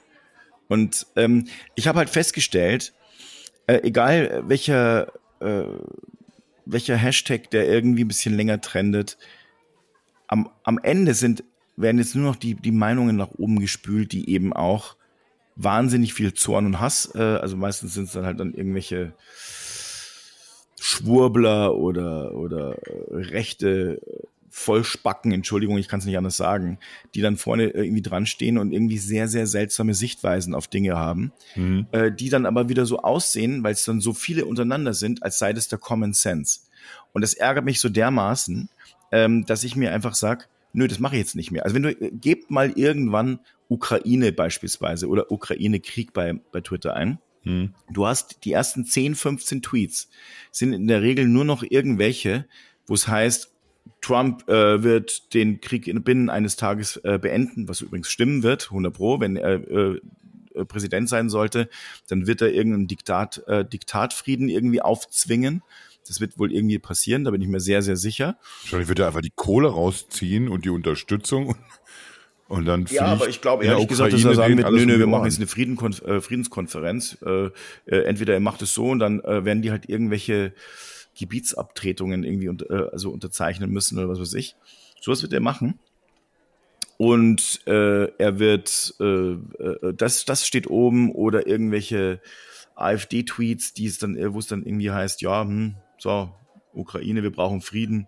Und ähm, ich habe halt festgestellt, äh, egal welcher, äh, welcher Hashtag, der irgendwie ein bisschen länger trendet, am, am Ende sind werden jetzt nur noch die, die Meinungen nach oben gespült, die eben auch wahnsinnig viel Zorn und Hass, äh, also meistens sind es dann halt dann irgendwelche Schwurbler oder, oder äh, rechte Vollspacken, Entschuldigung, ich kann es nicht anders sagen, die dann vorne irgendwie dran stehen und irgendwie sehr, sehr seltsame Sichtweisen auf Dinge haben, mhm. äh, die dann aber wieder so aussehen, weil es dann so viele untereinander sind, als sei das der Common Sense. Und das ärgert mich so dermaßen, ähm, dass ich mir einfach sag, nö, das mache ich jetzt nicht mehr. Also wenn du, äh, gebt mal irgendwann Ukraine beispielsweise oder Ukraine-Krieg bei, bei Twitter ein. Hm. Du hast die ersten 10, 15 Tweets sind in der Regel nur noch irgendwelche, wo es heißt, Trump äh, wird den Krieg in, binnen eines Tages äh, beenden, was übrigens stimmen wird, 100 pro, wenn er äh, äh, Präsident sein sollte, dann wird er irgendeinen Diktat, äh, Diktatfrieden irgendwie aufzwingen. Das wird wohl irgendwie passieren, da bin ich mir sehr, sehr sicher. Wahrscheinlich wird er einfach die Kohle rausziehen und die Unterstützung und dann Ja, aber ich glaube ehrlich gesagt, dass er sagen wird, nö, nö, wir machen jetzt eine Friedenkon äh, Friedenskonferenz. Entweder er macht es so und dann werden die halt irgendwelche Gebietsabtretungen irgendwie unter, äh, also unterzeichnen müssen oder was weiß ich. So was wird er machen. Und äh, er wird, äh, äh, das, das steht oben oder irgendwelche AfD-Tweets, die es dann, wo es dann irgendwie heißt, ja, hm, so, Ukraine, wir brauchen Frieden.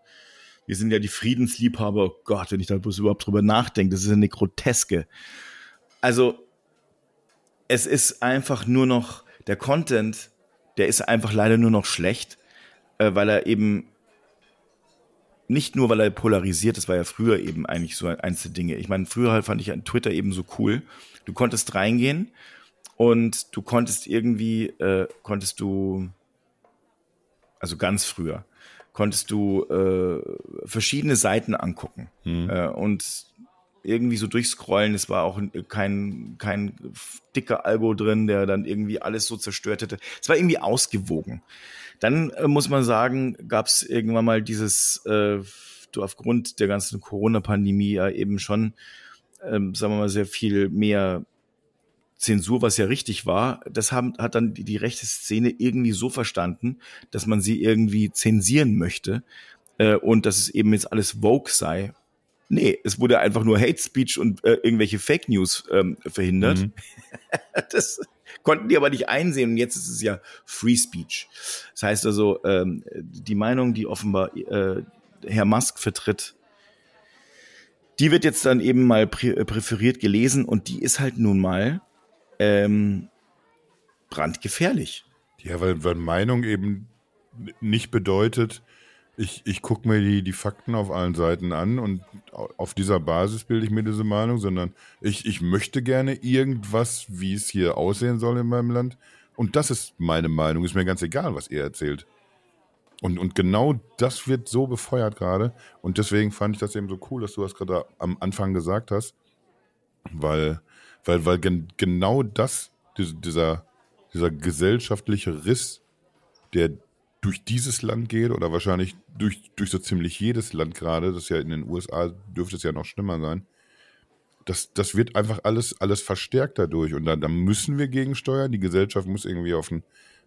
Wir sind ja die Friedensliebhaber. Oh Gott, wenn ich da bloß überhaupt drüber nachdenke, das ist eine groteske. Also, es ist einfach nur noch, der Content, der ist einfach leider nur noch schlecht, äh, weil er eben nicht nur, weil er polarisiert, das war ja früher eben eigentlich so eins der Dinge. Ich meine, früher fand ich Twitter eben so cool. Du konntest reingehen und du konntest irgendwie, äh, konntest du also ganz früher, konntest du äh, verschiedene Seiten angucken. Mhm. Äh, und irgendwie so durchscrollen. Es war auch kein, kein dicker Algo drin, der dann irgendwie alles so zerstört hätte. Es war irgendwie ausgewogen. Dann äh, muss man sagen, gab es irgendwann mal dieses, äh, du aufgrund der ganzen Corona-Pandemie ja eben schon, ähm, sagen wir mal, sehr viel mehr Zensur, was ja richtig war, das haben, hat dann die, die rechte Szene irgendwie so verstanden, dass man sie irgendwie zensieren möchte äh, und dass es eben jetzt alles Vogue sei. Nee, es wurde einfach nur Hate Speech und äh, irgendwelche Fake News ähm, verhindert. Mhm. [LAUGHS] das konnten die aber nicht einsehen und jetzt ist es ja Free Speech. Das heißt also, ähm, die Meinung, die offenbar äh, Herr Musk vertritt, die wird jetzt dann eben mal prä präferiert gelesen und die ist halt nun mal ähm, brandgefährlich. Ja, weil, weil Meinung eben nicht bedeutet, ich, ich gucke mir die, die Fakten auf allen Seiten an und auf dieser Basis bilde ich mir diese Meinung, sondern ich, ich möchte gerne irgendwas, wie es hier aussehen soll in meinem Land. Und das ist meine Meinung. Ist mir ganz egal, was ihr erzählt. Und, und genau das wird so befeuert gerade. Und deswegen fand ich das eben so cool, dass du das gerade am Anfang gesagt hast. Weil, weil, weil gen, genau das, dieser, dieser gesellschaftliche Riss, der durch dieses Land geht oder wahrscheinlich durch, durch so ziemlich jedes Land gerade, das ja in den USA dürfte es ja noch schlimmer sein, das, das wird einfach alles, alles verstärkt dadurch. Und da, da müssen wir gegensteuern. Die Gesellschaft muss irgendwie auf einen,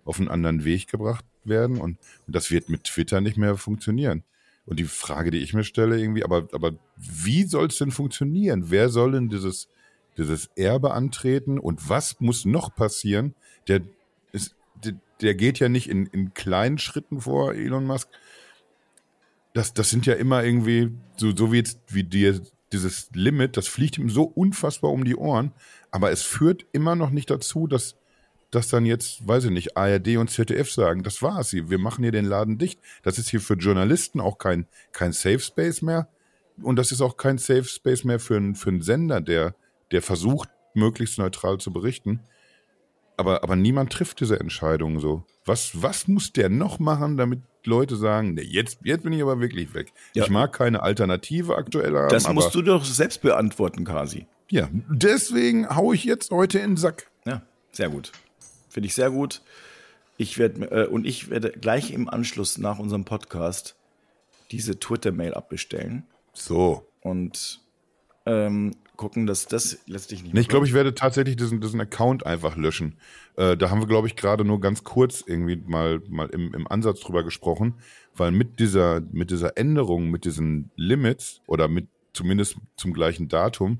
auf einen anderen Weg gebracht werden. Und, und das wird mit Twitter nicht mehr funktionieren. Und die Frage, die ich mir stelle, irgendwie, aber, aber wie soll es denn funktionieren? Wer soll denn dieses, dieses Erbe antreten? Und was muss noch passieren? Der, ist, der, geht ja nicht in, in kleinen Schritten vor, Elon Musk. Das, das sind ja immer irgendwie, so, so wie jetzt, wie dir dieses Limit, das fliegt ihm so unfassbar um die Ohren, aber es führt immer noch nicht dazu, dass, dass dann jetzt, weiß ich nicht, ARD und ZDF sagen, das war's, wir machen hier den Laden dicht. Das ist hier für Journalisten auch kein, kein Safe Space mehr. Und das ist auch kein Safe Space mehr für, einen, für einen Sender, der, der versucht, möglichst neutral zu berichten aber, aber niemand trifft diese Entscheidung so. Was, was muss der noch machen, damit Leute sagen, nee, jetzt, jetzt bin ich aber wirklich weg. Ja. Ich mag keine Alternative aktuell haben. Das musst du doch selbst beantworten, Kasi. Ja, deswegen haue ich jetzt heute in den Sack. Ja, sehr gut. Finde ich sehr gut. Ich werde äh, und ich werde gleich im Anschluss nach unserem Podcast diese Twitter-Mail abbestellen. So. Und ähm, gucken, dass das letztlich nicht. Nee, ich glaube, ich werde tatsächlich diesen, diesen Account einfach löschen. Äh, da haben wir, glaube ich, gerade nur ganz kurz irgendwie mal, mal im, im Ansatz drüber gesprochen, weil mit dieser, mit dieser Änderung, mit diesen Limits oder mit zumindest zum gleichen Datum,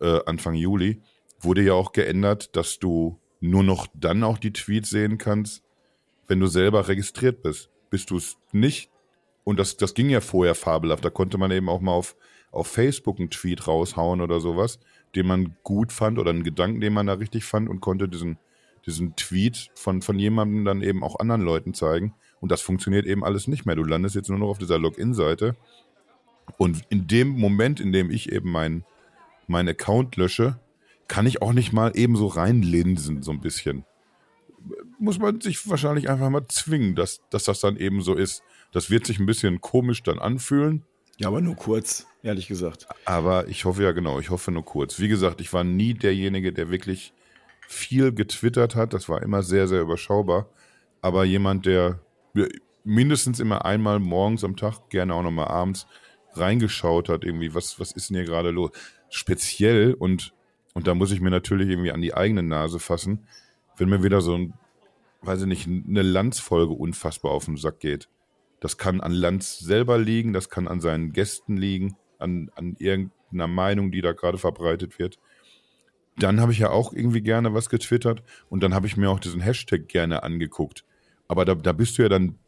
äh, Anfang Juli, wurde ja auch geändert, dass du nur noch dann auch die Tweets sehen kannst, wenn du selber registriert bist. Bist du es nicht, und das, das ging ja vorher fabelhaft, da konnte man eben auch mal auf auf Facebook einen Tweet raushauen oder sowas, den man gut fand oder einen Gedanken, den man da richtig fand und konnte diesen, diesen Tweet von, von jemandem dann eben auch anderen Leuten zeigen. Und das funktioniert eben alles nicht mehr. Du landest jetzt nur noch auf dieser Login-Seite. Und in dem Moment, in dem ich eben meinen mein Account lösche, kann ich auch nicht mal eben so reinlinsen, so ein bisschen. Muss man sich wahrscheinlich einfach mal zwingen, dass, dass das dann eben so ist. Das wird sich ein bisschen komisch dann anfühlen, ja, aber nur kurz, ehrlich gesagt. Aber ich hoffe ja genau, ich hoffe nur kurz. Wie gesagt, ich war nie derjenige, der wirklich viel getwittert hat. Das war immer sehr, sehr überschaubar. Aber jemand, der mindestens immer einmal morgens am Tag, gerne auch nochmal abends, reingeschaut hat, irgendwie, was, was ist denn hier gerade los? Speziell und, und da muss ich mir natürlich irgendwie an die eigene Nase fassen, wenn mir wieder so ein, weiß ich nicht, eine Landsfolge unfassbar auf den Sack geht. Das kann an Lanz selber liegen, das kann an seinen Gästen liegen, an, an irgendeiner Meinung, die da gerade verbreitet wird. Dann habe ich ja auch irgendwie gerne was getwittert und dann habe ich mir auch diesen Hashtag gerne angeguckt. Aber da, da bist du ja dann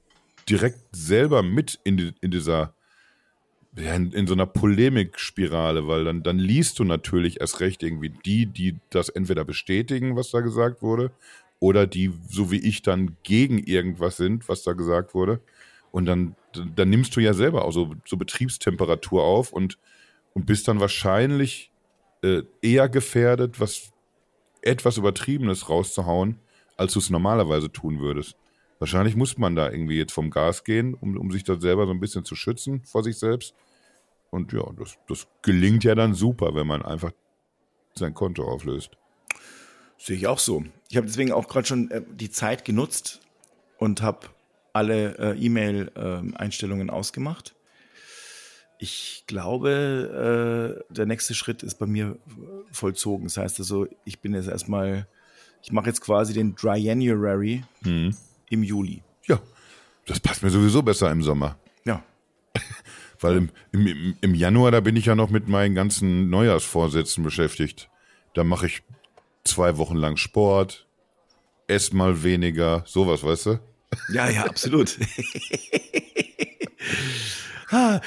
direkt selber mit in, die, in dieser, in, in, so einer Polemikspirale, weil dann, dann liest du natürlich erst recht irgendwie die, die das entweder bestätigen, was da gesagt wurde, oder die, so wie ich, dann gegen irgendwas sind, was da gesagt wurde. Und dann, dann nimmst du ja selber auch so, so Betriebstemperatur auf und, und bist dann wahrscheinlich äh, eher gefährdet, was etwas Übertriebenes rauszuhauen, als du es normalerweise tun würdest. Wahrscheinlich muss man da irgendwie jetzt vom Gas gehen, um, um sich da selber so ein bisschen zu schützen vor sich selbst. und ja, das, das gelingt ja dann super, wenn man einfach sein Konto auflöst. Sehe ich auch so. Ich habe deswegen auch gerade schon äh, die Zeit genutzt und habe alle äh, E-Mail-Einstellungen äh, ausgemacht. Ich glaube, äh, der nächste Schritt ist bei mir vollzogen. Das heißt also, ich bin jetzt erstmal, ich mache jetzt quasi den Dry January mhm. im Juli. Ja, das passt mir sowieso besser im Sommer. Ja. [LAUGHS] Weil im, im, im Januar, da bin ich ja noch mit meinen ganzen Neujahrsvorsätzen beschäftigt. Da mache ich zwei Wochen lang Sport, esse mal weniger, sowas, weißt du? Ja, ja, absolut. [LAUGHS]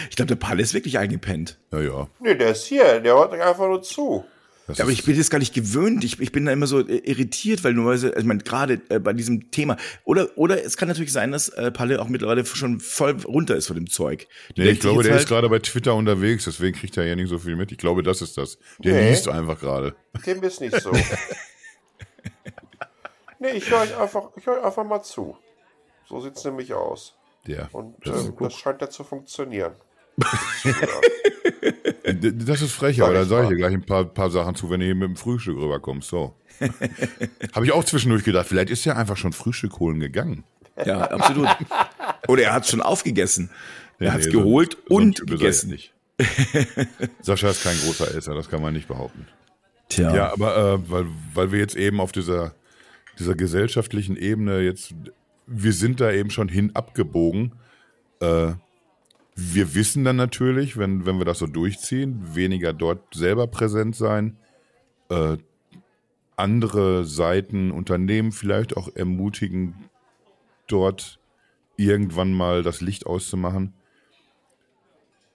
ich glaube, der Palle ist wirklich eingepennt. Ja, ja. Nee, der ist hier, der hört einfach nur zu. Ja, aber ich bin jetzt gar nicht gewöhnt. Ich, ich bin da immer so äh, irritiert, weil nur, also ich meine, gerade äh, bei diesem Thema. Oder, oder es kann natürlich sein, dass äh, Palle auch mittlerweile schon voll runter ist von dem Zeug. Die nee, ich glaube, der halt ist gerade bei Twitter unterwegs, deswegen kriegt er ja nicht so viel mit. Ich glaube, das ist das. Der nee, liest einfach gerade. Dem ist nicht so. [LAUGHS] nee, ich höre einfach, ich höre einfach mal zu. So sieht es nämlich aus. Ja. Und das, äh, das scheint ja zu funktionieren. [LAUGHS] Das ist frech, aber da sage ich dir gleich ein paar, paar Sachen zu, wenn du hier mit dem Frühstück rüberkommst. So. [LAUGHS] Habe ich auch zwischendurch gedacht, vielleicht ist er einfach schon Frühstück holen gegangen. Ja, absolut. Oder er hat es schon aufgegessen. Er hat es nee, geholt so, und so gegessen. Nicht. Sascha ist kein großer Esser, das kann man nicht behaupten. Tja. Ja, aber äh, weil, weil wir jetzt eben auf dieser, dieser gesellschaftlichen Ebene jetzt, wir sind da eben schon hin abgebogen. Äh, wir wissen dann natürlich, wenn, wenn wir das so durchziehen, weniger dort selber präsent sein, äh, andere Seiten, Unternehmen vielleicht auch ermutigen, dort irgendwann mal das Licht auszumachen.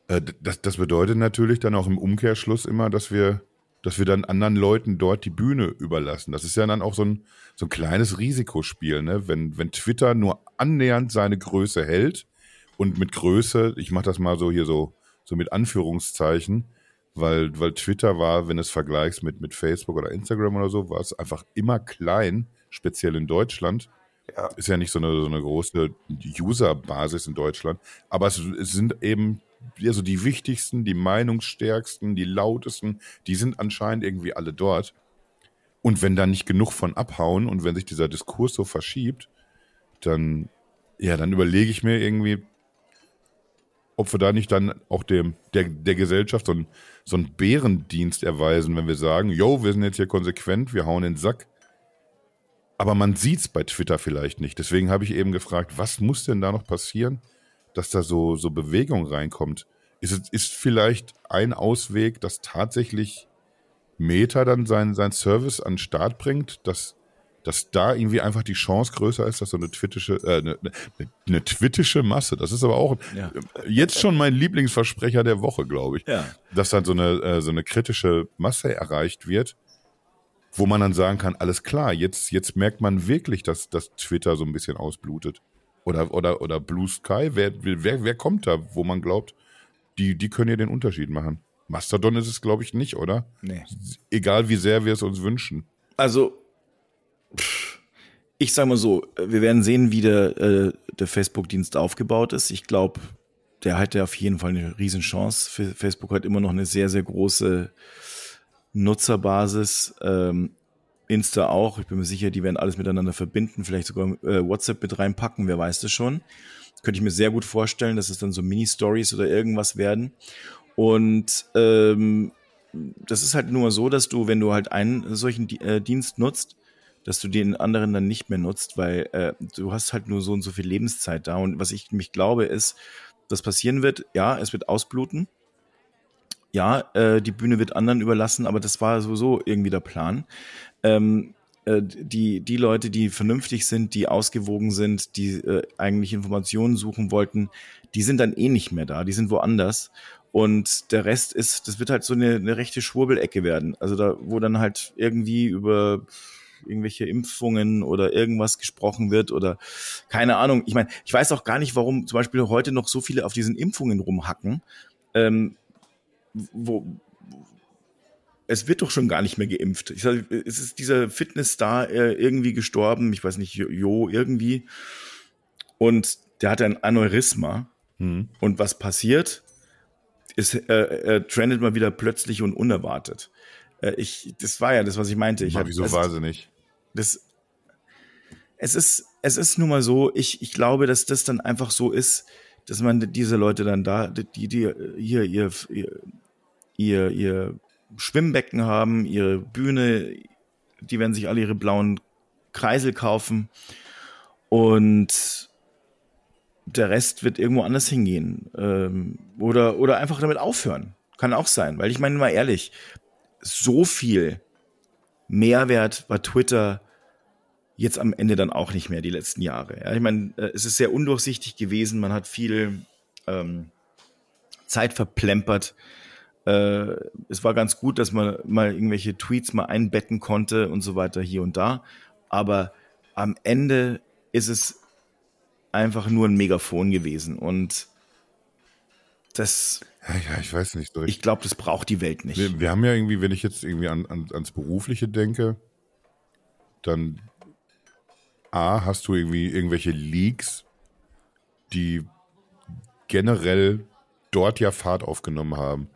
Äh, das, das bedeutet natürlich dann auch im Umkehrschluss immer, dass wir, dass wir dann anderen Leuten dort die Bühne überlassen. Das ist ja dann auch so ein, so ein kleines Risikospiel, ne? Wenn, wenn Twitter nur annähernd seine Größe hält, und mit Größe, ich mache das mal so hier so, so mit Anführungszeichen, weil, weil Twitter war, wenn du es vergleichst mit, mit Facebook oder Instagram oder so, war es einfach immer klein, speziell in Deutschland. Ja. Ist ja nicht so eine, so eine große User-Basis in Deutschland, aber es, es sind eben also die wichtigsten, die meinungsstärksten, die lautesten, die sind anscheinend irgendwie alle dort. Und wenn da nicht genug von abhauen und wenn sich dieser Diskurs so verschiebt, dann, ja, dann überlege ich mir irgendwie, ob wir da nicht dann auch dem, der, der Gesellschaft so, ein, so einen Bärendienst erweisen, wenn wir sagen, yo, wir sind jetzt hier konsequent, wir hauen den Sack. Aber man sieht es bei Twitter vielleicht nicht. Deswegen habe ich eben gefragt, was muss denn da noch passieren, dass da so, so Bewegung reinkommt? Ist, ist vielleicht ein Ausweg, dass tatsächlich Meta dann seinen sein Service an den Start bringt, dass dass da irgendwie einfach die Chance größer ist, dass so eine twittische, äh, eine, eine, eine twittische Masse, das ist aber auch ja. jetzt schon mein Lieblingsversprecher der Woche, glaube ich, ja. dass dann so eine, äh, so eine kritische Masse erreicht wird, wo man dann sagen kann, alles klar, jetzt, jetzt merkt man wirklich, dass, dass Twitter so ein bisschen ausblutet. Oder, oder, oder Blue Sky, wer, wer, wer kommt da, wo man glaubt, die, die können ja den Unterschied machen. Mastodon ist es, glaube ich, nicht, oder? Nee. Egal wie sehr wir es uns wünschen. Also ich sage mal so, wir werden sehen, wie der, äh, der Facebook-Dienst aufgebaut ist. Ich glaube, der hat ja auf jeden Fall eine Riesenchance. Facebook hat immer noch eine sehr, sehr große Nutzerbasis. Ähm, Insta auch. Ich bin mir sicher, die werden alles miteinander verbinden, vielleicht sogar äh, WhatsApp mit reinpacken, wer weiß das schon. Könnte ich mir sehr gut vorstellen, dass es dann so Mini-Stories oder irgendwas werden. Und ähm, das ist halt nur so, dass du, wenn du halt einen solchen äh, Dienst nutzt, dass du den anderen dann nicht mehr nutzt, weil äh, du hast halt nur so und so viel Lebenszeit da. Und was ich mich glaube, ist, was passieren wird, ja, es wird ausbluten. Ja, äh, die Bühne wird anderen überlassen, aber das war sowieso irgendwie der Plan. Ähm, äh, die, die Leute, die vernünftig sind, die ausgewogen sind, die äh, eigentlich Informationen suchen wollten, die sind dann eh nicht mehr da, die sind woanders. Und der Rest ist, das wird halt so eine, eine rechte Schwurbelecke werden. Also da, wo dann halt irgendwie über irgendwelche Impfungen oder irgendwas gesprochen wird oder keine Ahnung. Ich meine, ich weiß auch gar nicht, warum zum Beispiel heute noch so viele auf diesen Impfungen rumhacken. Ähm, wo, es wird doch schon gar nicht mehr geimpft. Ich sag, es ist dieser Fitnessstar äh, irgendwie gestorben, ich weiß nicht, Jo, irgendwie. Und der hatte ein Aneurysma. Mhm. Und was passiert? es äh, äh, trendet mal wieder plötzlich und unerwartet. Äh, ich, das war ja das, was ich meinte. Ich wieso das, wahnsinnig? Das, es ist, es ist nun mal so, ich, ich glaube, dass das dann einfach so ist, dass man diese Leute dann da, die, die hier ihr, ihr, ihr Schwimmbecken haben, ihre Bühne, die werden sich alle ihre blauen Kreisel kaufen und der Rest wird irgendwo anders hingehen. Ähm, oder, oder einfach damit aufhören. Kann auch sein. Weil ich meine mal ehrlich, so viel Mehrwert war Twitter jetzt am Ende dann auch nicht mehr die letzten Jahre. Ja, ich meine, äh, es ist sehr undurchsichtig gewesen. Man hat viel ähm, Zeit verplempert. Äh, es war ganz gut, dass man mal irgendwelche Tweets mal einbetten konnte und so weiter hier und da. Aber am Ende ist es einfach nur ein Megafon gewesen und das. Ja, ja, ich weiß nicht. Ich glaube, das braucht die Welt nicht. Wir, wir, haben ja irgendwie, wenn ich jetzt irgendwie an, an, ans Berufliche denke, dann A, hast du irgendwie irgendwelche Leaks, die generell dort ja Fahrt aufgenommen haben.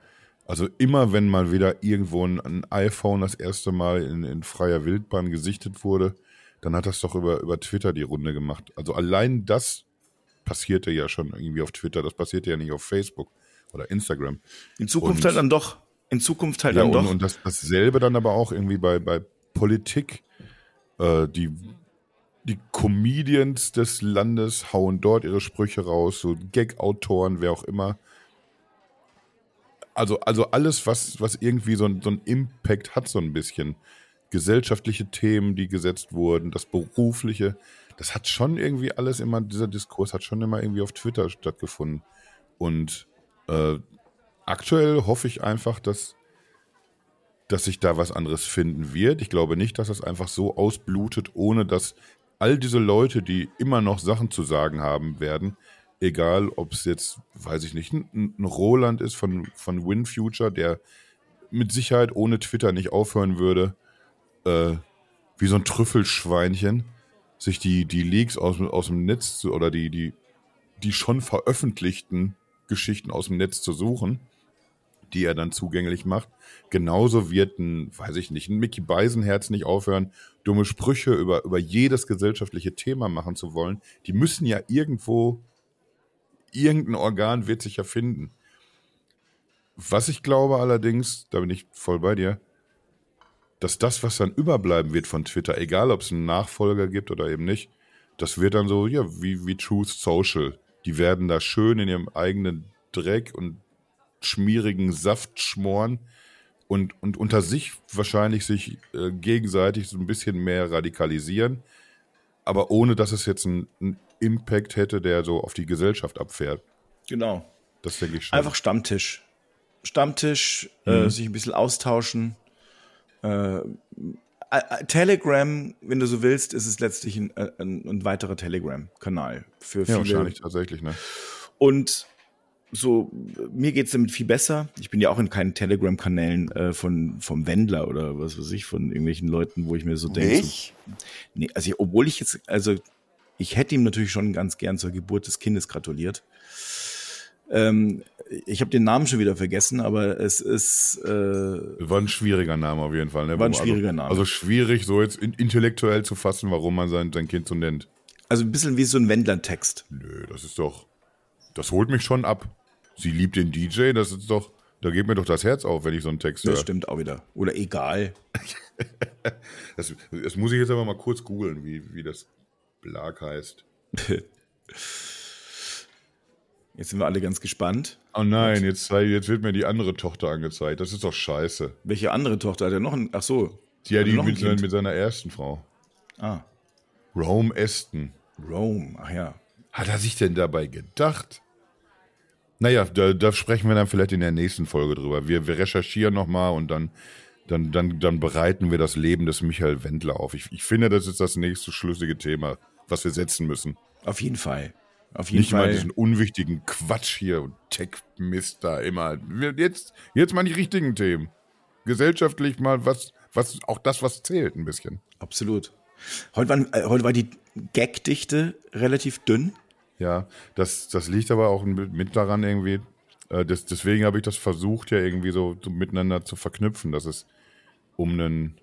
Also immer, wenn mal wieder irgendwo ein, ein iPhone das erste Mal in, in freier Wildbahn gesichtet wurde, dann hat das doch über, über Twitter die Runde gemacht. Also allein das passierte ja schon irgendwie auf Twitter, das passierte ja nicht auf Facebook oder Instagram. In Zukunft und, halt dann doch. In Zukunft halt ja, dann und, doch. Und das, dasselbe dann aber auch irgendwie bei, bei Politik. Äh, die, die Comedians des Landes hauen dort ihre Sprüche raus, so Gag-Autoren, wer auch immer. Also, also alles, was, was irgendwie so, so einen Impact hat, so ein bisschen gesellschaftliche Themen, die gesetzt wurden, das berufliche, das hat schon irgendwie alles immer, dieser Diskurs hat schon immer irgendwie auf Twitter stattgefunden. Und äh, aktuell hoffe ich einfach, dass, dass sich da was anderes finden wird. Ich glaube nicht, dass es einfach so ausblutet, ohne dass all diese Leute, die immer noch Sachen zu sagen haben werden, egal ob es jetzt, weiß ich nicht, ein, ein Roland ist von, von WinFuture, der mit Sicherheit ohne Twitter nicht aufhören würde, äh, wie so ein Trüffelschweinchen sich die, die Leaks aus, aus dem Netz zu, oder die, die, die schon veröffentlichten Geschichten aus dem Netz zu suchen, die er dann zugänglich macht. Genauso wird ein, weiß ich nicht, ein Mickey Beisenherz nicht aufhören, dumme Sprüche über, über jedes gesellschaftliche Thema machen zu wollen. Die müssen ja irgendwo, irgendein Organ wird sich ja finden. Was ich glaube allerdings, da bin ich voll bei dir, dass das, was dann überbleiben wird von Twitter, egal ob es einen Nachfolger gibt oder eben nicht, das wird dann so, ja, wie, wie Truth Social. Die werden da schön in ihrem eigenen Dreck und schmierigen Saft schmoren und, und unter sich wahrscheinlich sich äh, gegenseitig so ein bisschen mehr radikalisieren, aber ohne dass es jetzt einen, einen Impact hätte, der so auf die Gesellschaft abfährt. Genau. Das denke ich schon. Einfach Stammtisch. Stammtisch, äh, mhm. äh, sich ein bisschen austauschen äh, Telegram, wenn du so willst, ist es letztlich ein, ein, ein weiterer Telegram-Kanal für viele. Ja, wahrscheinlich tatsächlich, ne? Und so, mir geht es damit viel besser. Ich bin ja auch in keinen Telegram-Kanälen äh, von, vom Wendler oder was weiß ich, von irgendwelchen Leuten, wo ich mir so denke. So, nee, also ich, obwohl ich jetzt, also ich hätte ihm natürlich schon ganz gern zur Geburt des Kindes gratuliert. Ähm, ich habe den Namen schon wieder vergessen, aber es ist. Äh, war ein schwieriger Name auf jeden Fall. Ne? War ein schwieriger also, Name. Also schwierig, so jetzt intellektuell zu fassen, warum man sein, sein Kind so nennt. Also ein bisschen wie so ein Wendler-Text. Nö, das ist doch. Das holt mich schon ab. Sie liebt den DJ, das ist doch. Da geht mir doch das Herz auf, wenn ich so einen Text höre. Das stimmt auch wieder. Oder egal. [LAUGHS] das, das, muss ich jetzt aber mal kurz googeln, wie, wie das Blag heißt. [LAUGHS] Jetzt sind wir alle ganz gespannt. Oh nein, jetzt, jetzt wird mir die andere Tochter angezeigt. Das ist doch scheiße. Welche andere Tochter? Hat er noch ein. Ach so. Ja, die mit, sein, mit, seiner ersten Frau. Ah. Rome Aston. Rome, ach ja. Hat er sich denn dabei gedacht? Naja, da, da sprechen wir dann vielleicht in der nächsten Folge drüber. Wir, wir recherchieren nochmal und dann, dann, dann, dann bereiten wir das Leben des Michael Wendler auf. Ich, ich finde, das ist das nächste schlüssige Thema, was wir setzen müssen. Auf jeden Fall. Auf jeden Nicht Fall. mal diesen unwichtigen Quatsch hier und Tech-Mist da immer. Jetzt, jetzt mal die richtigen Themen. Gesellschaftlich mal was, was, auch das, was zählt ein bisschen. Absolut. Heute, waren, äh, heute war die Gagdichte relativ dünn. Ja, das, das liegt aber auch mit daran irgendwie, Äh, das, deswegen habe ich das versucht, ja irgendwie so, so miteinander zu verknüpfen, dass es um einen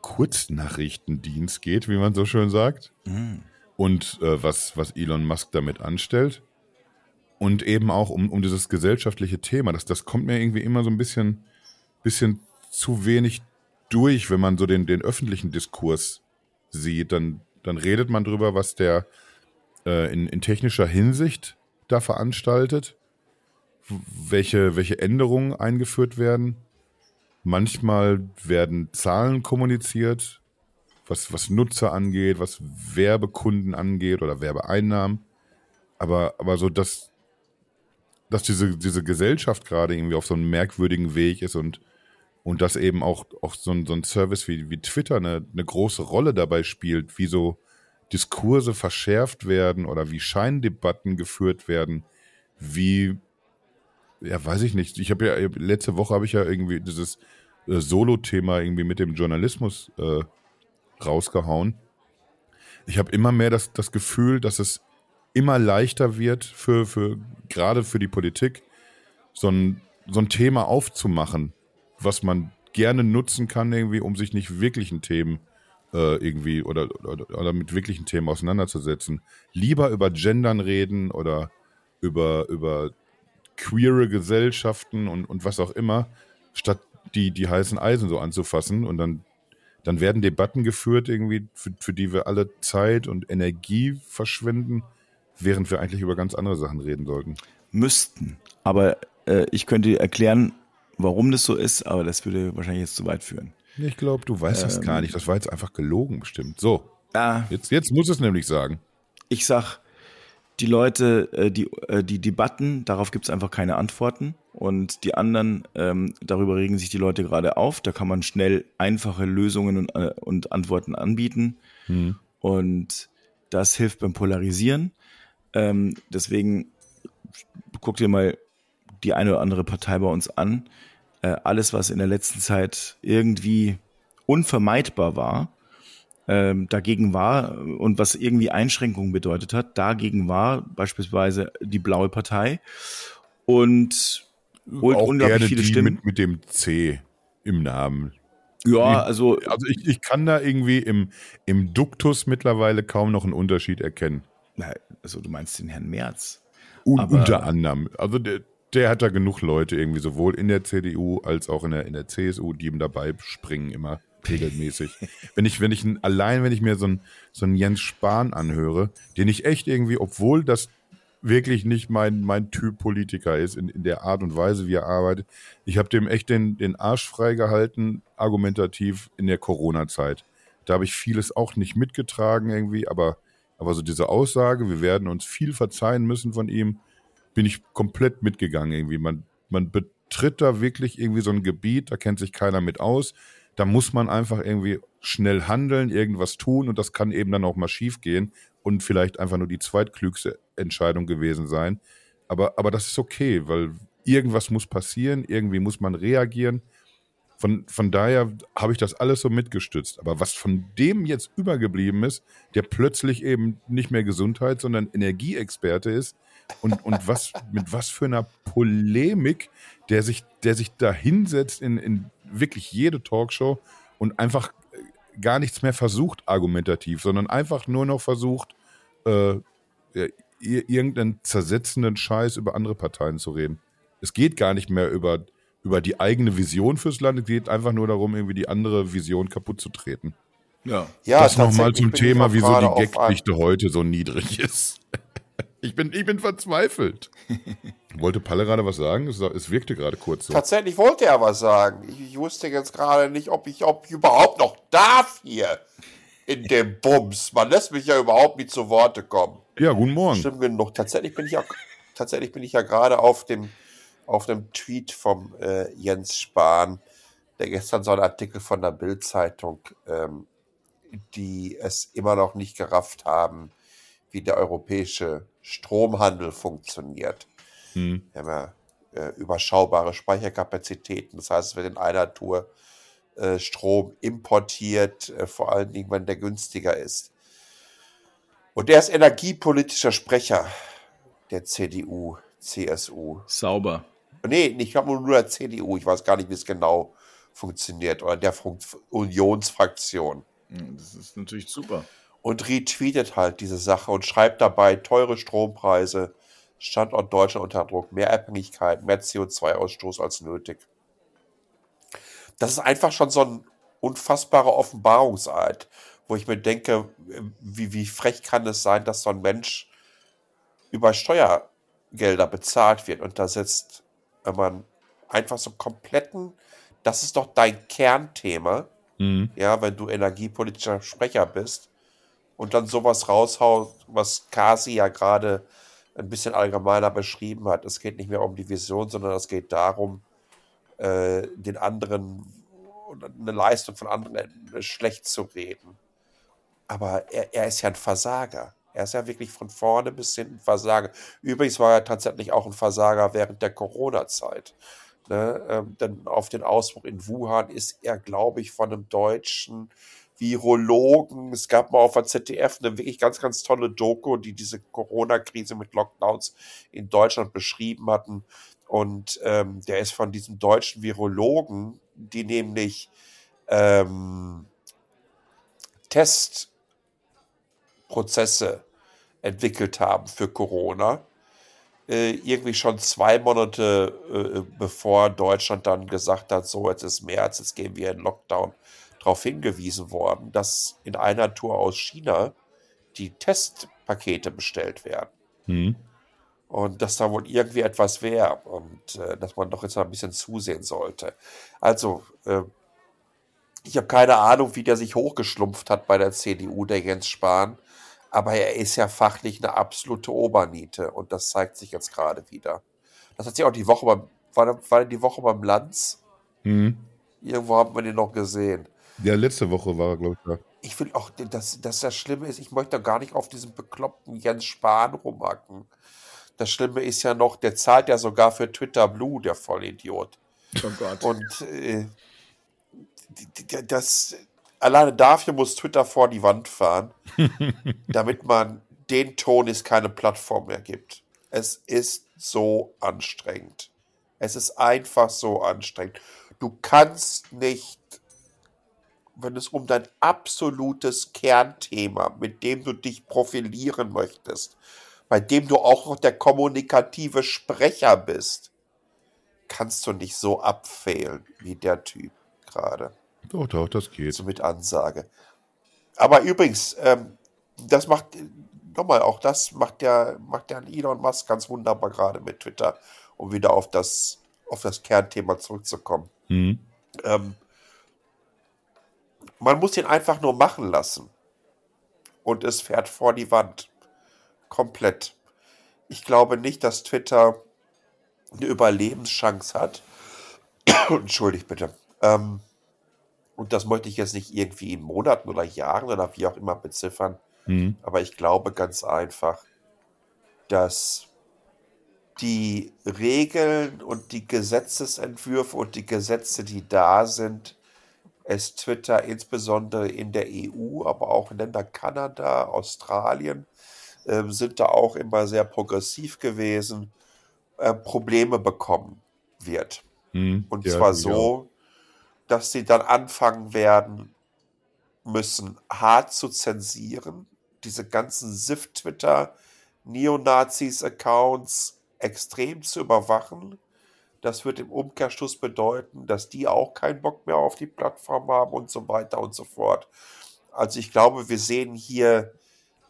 Kurznachrichtendienst geht, wie man so schön sagt. Mhm. Und äh, was, was Elon Musk damit anstellt. Und eben auch um, um dieses gesellschaftliche Thema. Das, das kommt mir irgendwie immer so ein bisschen, bisschen zu wenig durch, wenn man so den, den öffentlichen Diskurs sieht. Dann, dann redet man drüber, was der äh, in, in technischer Hinsicht da veranstaltet, welche, welche Änderungen eingeführt werden. Manchmal werden Zahlen kommuniziert, was, was Nutzer angeht, was Werbekunden angeht oder Werbeeinnahmen. Aber, aber so, dass, dass diese, diese Gesellschaft gerade irgendwie auf so einem merkwürdigen Weg ist und, und dass eben auch, auch so, ein, so ein Service wie, wie Twitter eine, eine große Rolle dabei spielt, wie so Diskurse verschärft werden oder wie Scheindebatten geführt werden, wie, ja, weiß ich nicht. Ich habe ja, letzte Woche habe ich ja irgendwie dieses äh, Solo-Thema irgendwie mit dem Journalismus äh, rausgehauen. Ich habe immer mehr das, das Gefühl, dass es immer leichter wird für, für gerade für die Politik, so ein, so ein Thema aufzumachen, was man gerne nutzen kann, irgendwie, um sich nicht wirklichen Themen äh, irgendwie oder, oder, oder mit wirklichen Themen auseinanderzusetzen. Lieber über Gendern reden oder über, über queere Gesellschaften und, und was auch immer, statt die, die heißen Eisen so anzufassen und dann, dann werden Debatten geführt, irgendwie, für, für die wir alle Zeit und Energie verschwenden, während wir eigentlich über ganz andere Sachen reden sollten. Müssten. Aber äh, ich könnte erklären, warum das so ist, aber das würde wahrscheinlich jetzt zu weit führen. Ich glaube, du weißt ähm, das gar nicht. Das war jetzt einfach gelogen bestimmt. So. Ja. Jetzt, jetzt muss es nämlich sagen. Ich sag, die Leute, äh, die, äh, die Debatten, darauf gibt es einfach keine Antworten. Und die anderen, ähm, darüber regen sich die Leute gerade auf. Da kann man schnell einfache Lösungen und, äh, und Antworten anbieten. Hm. Und das hilft beim Polarisieren. Ähm, deswegen guck dir mal die eine oder andere Partei bei uns an. Äh, alles, was in der letzten Zeit irgendwie unvermeidbar war, ähm, dagegen war und was irgendwie Einschränkungen bedeutet hat, dagegen war beispielsweise die Blaue Partei und holt Auch unglaublich viele Stimmen. Mit, mit dem C im Namen. Ja, also. Also ich, ich kann da irgendwie im, im Duktus mittlerweile kaum noch einen Unterschied erkennen. Also du meinst den Herrn Merz. Un, unter anderem. Also der, der hat da genug Leute irgendwie, sowohl in der CDU als auch in der, in der CSU, die ihm dabei springen immer regelmäßig. wenn ich, wenn ich allein, wenn ich mir so einen, so Jens Spahn anhöre, den ich echt irgendwie, obwohl das wirklich nicht mein, mein Typ Politiker ist, in, in der Art und Weise, wie er arbeitet, ich habe dem echt den, den Arsch freigehalten, argumentativ in der Corona-Zeit. Da habe ich vieles auch nicht mitgetragen irgendwie, aber, aber so diese Aussage, wir werden uns viel verzeihen müssen von ihm, bin ich komplett mitgegangen irgendwie. Man, man betritt da wirklich irgendwie so ein Gebiet, da kennt sich keiner mit aus. Da muss man einfach irgendwie schnell handeln, irgendwas tun und das kann eben dann auch mal schief gehen und vielleicht einfach nur die zweitklügste Entscheidung gewesen sein. Aber, aber das ist okay, weil irgendwas muss passieren, irgendwie muss man reagieren. Von, von daher habe ich das alles so mitgestützt. Aber was von dem jetzt übergeblieben ist, der plötzlich eben nicht mehr Gesundheit, sondern Energieexperte ist, und, und was, mit was für einer Polemik, der sich, der sich da hinsetzt in, in wirklich jede Talkshow und einfach äh, gar nichts mehr versucht argumentativ, sondern einfach nur noch versucht, äh, irgendeinen zersetzenden Scheiß über andere Parteien zu reden. Es geht gar nicht mehr über, über die eigene Vision fürs Land, es geht einfach nur darum, irgendwie die andere Vision kaputt zu treten. Ja, ja das nochmal zum Thema, wieso die Gagdichte heute so niedrig ist. Ich bin, ich bin verzweifelt. [LAUGHS] wollte Palle gerade was sagen? Es, es wirkte gerade kurz so. Tatsächlich wollte er was sagen. Ich, ich wusste jetzt gerade nicht, ob ich, ob ich überhaupt noch darf hier in dem Bums. Man lässt mich ja überhaupt nicht zu Worte kommen. Ja, guten Morgen. Stimmt genug. Tatsächlich bin ich ja, tatsächlich bin ich ja gerade auf dem, auf dem Tweet vom äh, Jens Spahn, der gestern so einen Artikel von der Bild-Zeitung, ähm, die es immer noch nicht gerafft haben, wie der europäische Stromhandel funktioniert. Hm. Wir haben ja äh, überschaubare Speicherkapazitäten. Das heißt, es wird in einer Tour äh, Strom importiert, äh, vor allen Dingen, wenn der günstiger ist. Und der ist energiepolitischer Sprecher der CDU, CSU. Sauber. Nee, ich habe nur der CDU. Ich weiß gar nicht, wie es genau funktioniert. Oder der Fun Unionsfraktion. Hm, das ist natürlich super. Und retweetet halt diese Sache und schreibt dabei teure Strompreise, Standort Deutschland unter Druck, mehr Abhängigkeit, mehr CO2-Ausstoß als nötig. Das ist einfach schon so ein unfassbarer Offenbarungseid, wo ich mir denke, wie, wie frech kann es sein, dass so ein Mensch über Steuergelder bezahlt wird und da sitzt, wenn man einfach so kompletten, das ist doch dein Kernthema, mhm. ja, wenn du energiepolitischer Sprecher bist und dann sowas raushaut, was Kasi ja gerade ein bisschen allgemeiner beschrieben hat. Es geht nicht mehr um die Vision, sondern es geht darum, äh, den anderen eine Leistung von anderen schlecht zu reden. Aber er, er ist ja ein Versager. Er ist ja wirklich von vorne bis hinten Versager. Übrigens war er tatsächlich auch ein Versager während der Corona-Zeit. Ne? Ähm, denn auf den Ausbruch in Wuhan ist er, glaube ich, von einem deutschen Virologen. Es gab mal auf der ZDF eine wirklich ganz, ganz tolle Doku, die diese Corona-Krise mit Lockdowns in Deutschland beschrieben hatten. Und ähm, der ist von diesem deutschen Virologen, die nämlich ähm, Testprozesse entwickelt haben für Corona. Äh, irgendwie schon zwei Monate äh, bevor Deutschland dann gesagt hat, so jetzt ist März, jetzt gehen wir in Lockdown, darauf hingewiesen worden, dass in einer Tour aus China die Testpakete bestellt werden. Mhm. Und dass da wohl irgendwie etwas wäre und äh, dass man doch jetzt mal ein bisschen zusehen sollte. Also, äh, ich habe keine Ahnung, wie der sich hochgeschlumpft hat bei der CDU, der Jens Spahn. Aber er ist ja fachlich eine absolute Oberniete und das zeigt sich jetzt gerade wieder. Das hat sich auch die Woche beim, war, war die Woche beim Lanz? Mhm. Irgendwo haben wir den noch gesehen. Ja, letzte Woche war er, glaube ich, da. Ich will auch, dass, dass das Schlimme ist, ich möchte gar nicht auf diesem bekloppten Jens Spahn rumhacken. Das Schlimme ist ja noch, der zahlt ja sogar für Twitter Blue, der Vollidiot. Oh Gott. Und äh, das, alleine dafür muss Twitter vor die Wand fahren, [LAUGHS] damit man den Ton ist keine Plattform mehr gibt. Es ist so anstrengend. Es ist einfach so anstrengend. Du kannst nicht wenn es um dein absolutes Kernthema, mit dem du dich profilieren möchtest, bei dem du auch noch der kommunikative Sprecher bist, kannst du nicht so abfehlen wie der Typ gerade. Doch, doch, das geht. So mit Ansage. Aber übrigens, ähm, das macht, nochmal, auch das macht der, macht der Elon Musk ganz wunderbar gerade mit Twitter, um wieder auf das, auf das Kernthema zurückzukommen. Mhm. Ähm, man muss ihn einfach nur machen lassen. Und es fährt vor die Wand. Komplett. Ich glaube nicht, dass Twitter eine Überlebenschance hat. [COUGHS] Entschuldigt bitte. Ähm, und das möchte ich jetzt nicht irgendwie in Monaten oder Jahren oder wie auch immer beziffern. Mhm. Aber ich glaube ganz einfach, dass die Regeln und die Gesetzesentwürfe und die Gesetze, die da sind, es Twitter insbesondere in der EU, aber auch in Ländern Kanada, Australien, äh, sind da auch immer sehr progressiv gewesen, äh, Probleme bekommen wird. Hm, Und ja, zwar so, ja. dass sie dann anfangen werden müssen, hart zu zensieren, diese ganzen SIF-Twitter, Neonazis-Accounts extrem zu überwachen das wird im Umkehrschluss bedeuten, dass die auch keinen Bock mehr auf die Plattform haben und so weiter und so fort. Also ich glaube, wir sehen hier,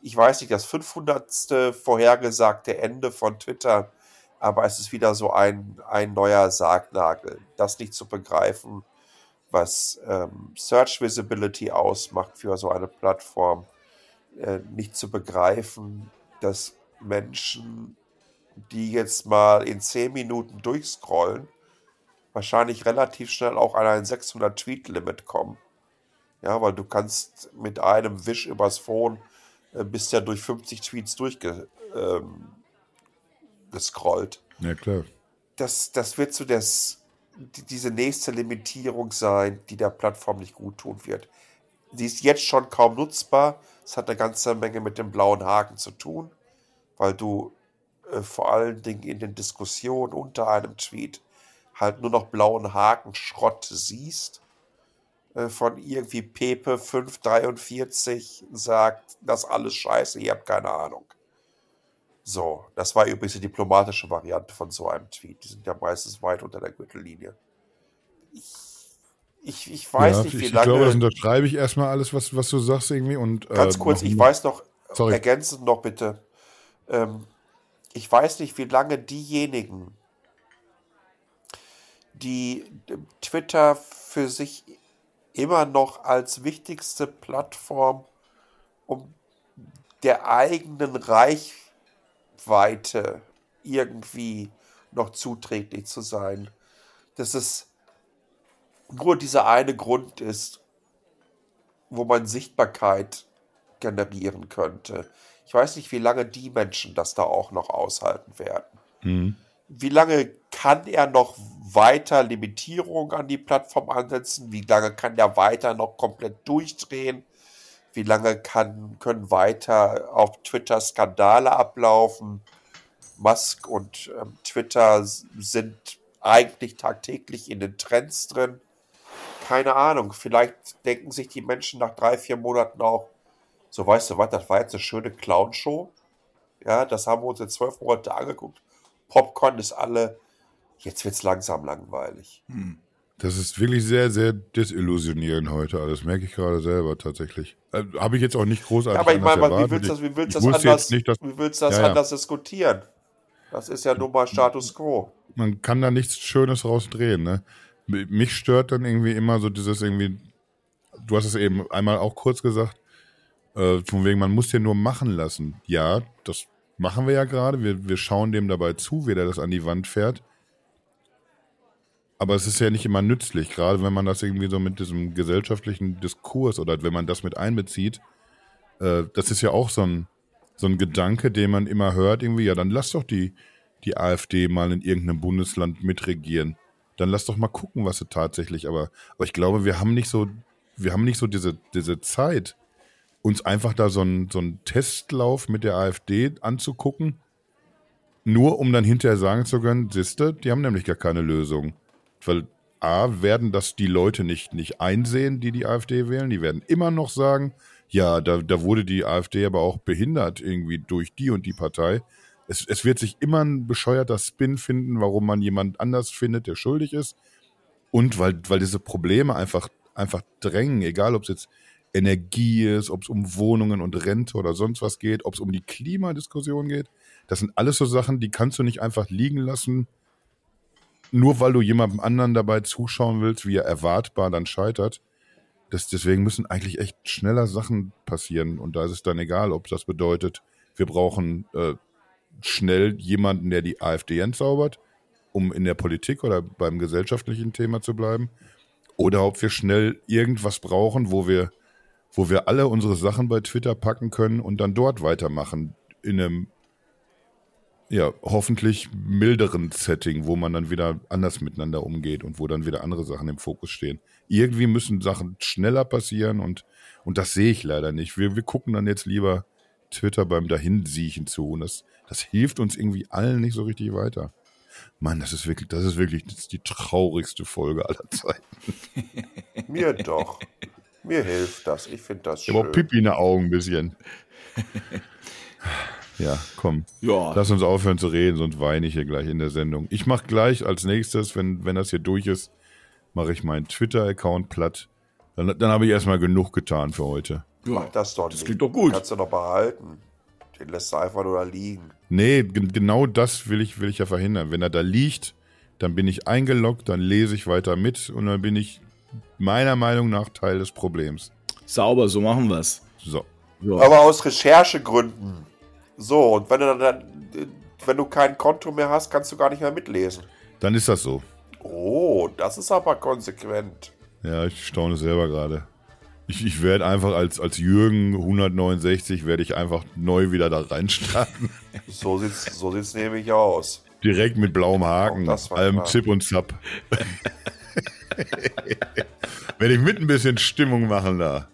ich weiß nicht, das 500. vorhergesagte Ende von Twitter, aber es ist wieder so ein, ein neuer Sargnagel. Das nicht zu begreifen, was ähm, Search Visibility ausmacht für so eine Plattform, äh, nicht zu begreifen, dass Menschen die jetzt mal in 10 Minuten durchscrollen, wahrscheinlich relativ schnell auch an ein 600-Tweet-Limit kommen. Ja, weil du kannst mit einem Wisch übers Phone äh, bist ja durch 50 Tweets durchgescrollt. Ähm, ja, klar. Das, das wird so das, die, diese nächste Limitierung sein, die der Plattform nicht gut tun wird. Die ist jetzt schon kaum nutzbar. Es hat eine ganze Menge mit dem blauen Haken zu tun, weil du äh, vor allen Dingen in den Diskussionen unter einem Tweet halt nur noch blauen Haken Schrott siehst, äh, von irgendwie Pepe 543 sagt, das alles scheiße, ihr habt keine Ahnung. So, das war übrigens die diplomatische Variante von so einem Tweet. Die sind ja meistens weit unter der Gürtellinie. Ich, ich, ich weiß ja, nicht, wie ich lange. Ich glaube, das unterschreibe ich erstmal alles, was, was du sagst irgendwie. Und, ganz äh, kurz, ich weiß noch, sorry. ergänzend noch bitte. Ähm, ich weiß nicht, wie lange diejenigen, die Twitter für sich immer noch als wichtigste Plattform um der eigenen Reichweite irgendwie noch zuträglich zu sein. Dass es nur dieser eine Grund ist, wo man Sichtbarkeit generieren könnte. Ich weiß nicht, wie lange die Menschen das da auch noch aushalten werden. Mhm. Wie lange kann er noch weiter Limitierung an die Plattform ansetzen? Wie lange kann er weiter noch komplett durchdrehen? Wie lange kann, können weiter auf Twitter Skandale ablaufen? Musk und ähm, Twitter sind eigentlich tagtäglich in den Trends drin. Keine Ahnung. Vielleicht denken sich die Menschen nach drei, vier Monaten auch, so weißt du was, das war jetzt eine schöne Clown-Show. Ja, das haben wir uns jetzt zwölf Monate angeguckt. Popcorn ist alle, jetzt wird es langsam langweilig. Hm. Das ist wirklich sehr, sehr desillusionierend heute alles. Merke ich gerade selber tatsächlich. Äh, Habe ich jetzt auch nicht großartig ja, aber ich meine, wie willst du das, wie willst das anders, nicht, dass, wie willst das ja, anders diskutieren? Das ist ja nun mal Status Quo. Man kann da nichts Schönes rausdrehen, ne? Mich stört dann irgendwie immer so dieses irgendwie, du hast es eben einmal auch kurz gesagt, äh, von wegen, man muss den nur machen lassen. Ja, das machen wir ja gerade. Wir, wir schauen dem dabei zu, wie der das an die Wand fährt. Aber es ist ja nicht immer nützlich, gerade wenn man das irgendwie so mit diesem gesellschaftlichen Diskurs oder wenn man das mit einbezieht. Äh, das ist ja auch so ein, so ein Gedanke, den man immer hört, irgendwie, ja, dann lass doch die, die AfD mal in irgendeinem Bundesland mitregieren. Dann lass doch mal gucken, was sie tatsächlich, aber, aber ich glaube, wir haben nicht so, wir haben nicht so diese, diese Zeit, uns einfach da so einen so Testlauf mit der AfD anzugucken, nur um dann hinterher sagen zu können, siehste, die haben nämlich gar keine Lösung. Weil A, werden das die Leute nicht, nicht einsehen, die die AfD wählen. Die werden immer noch sagen, ja, da, da wurde die AfD aber auch behindert irgendwie durch die und die Partei. Es, es wird sich immer ein bescheuerter Spin finden, warum man jemand anders findet, der schuldig ist. Und weil, weil diese Probleme einfach, einfach drängen, egal ob es jetzt Energie ist, ob es um Wohnungen und Rente oder sonst was geht, ob es um die Klimadiskussion geht. Das sind alles so Sachen, die kannst du nicht einfach liegen lassen, nur weil du jemandem anderen dabei zuschauen willst, wie er erwartbar dann scheitert. Das, deswegen müssen eigentlich echt schneller Sachen passieren. Und da ist es dann egal, ob das bedeutet, wir brauchen äh, schnell jemanden, der die AfD entzaubert, um in der Politik oder beim gesellschaftlichen Thema zu bleiben. Oder ob wir schnell irgendwas brauchen, wo wir wo wir alle unsere Sachen bei Twitter packen können und dann dort weitermachen. In einem, ja, hoffentlich milderen Setting, wo man dann wieder anders miteinander umgeht und wo dann wieder andere Sachen im Fokus stehen. Irgendwie müssen Sachen schneller passieren und, und das sehe ich leider nicht. Wir, wir gucken dann jetzt lieber Twitter beim Dahinsiechen zu und das, das hilft uns irgendwie allen nicht so richtig weiter. Mann, das ist wirklich, das ist wirklich das ist die traurigste Folge aller Zeiten. [LAUGHS] Mir doch. Mir hilft das. Ich finde das schön. Ich habe Pipi in den Augen ein bisschen. [LAUGHS] Ja, komm. Ja. Lass uns aufhören zu reden, sonst weine ich hier gleich in der Sendung. Ich mache gleich als nächstes, wenn, wenn das hier durch ist, mache ich meinen Twitter-Account platt. Dann, dann habe ich erstmal genug getan für heute. Ja, Mach das doch Das klingt doch gut. Kannst du noch behalten. Den lässt du einfach nur da liegen. Nee, genau das will ich, will ich ja verhindern. Wenn er da liegt, dann bin ich eingeloggt, dann lese ich weiter mit und dann bin ich meiner Meinung nach Teil des Problems. Sauber, so machen wir es. So. Ja. Aber aus Recherchegründen. So, und wenn du dann, wenn du kein Konto mehr hast, kannst du gar nicht mehr mitlesen. Dann ist das so. Oh, das ist aber konsequent. Ja, ich staune selber gerade. Ich, ich werde einfach als, als Jürgen 169 werde ich einfach neu wieder da reinstarten. [LAUGHS] so sieht's, so sieht's nämlich aus. Direkt mit blauem Haken, allem klar. Zip und Zap. [LAUGHS] [LAUGHS] Wenn ich mit ein bisschen Stimmung machen da.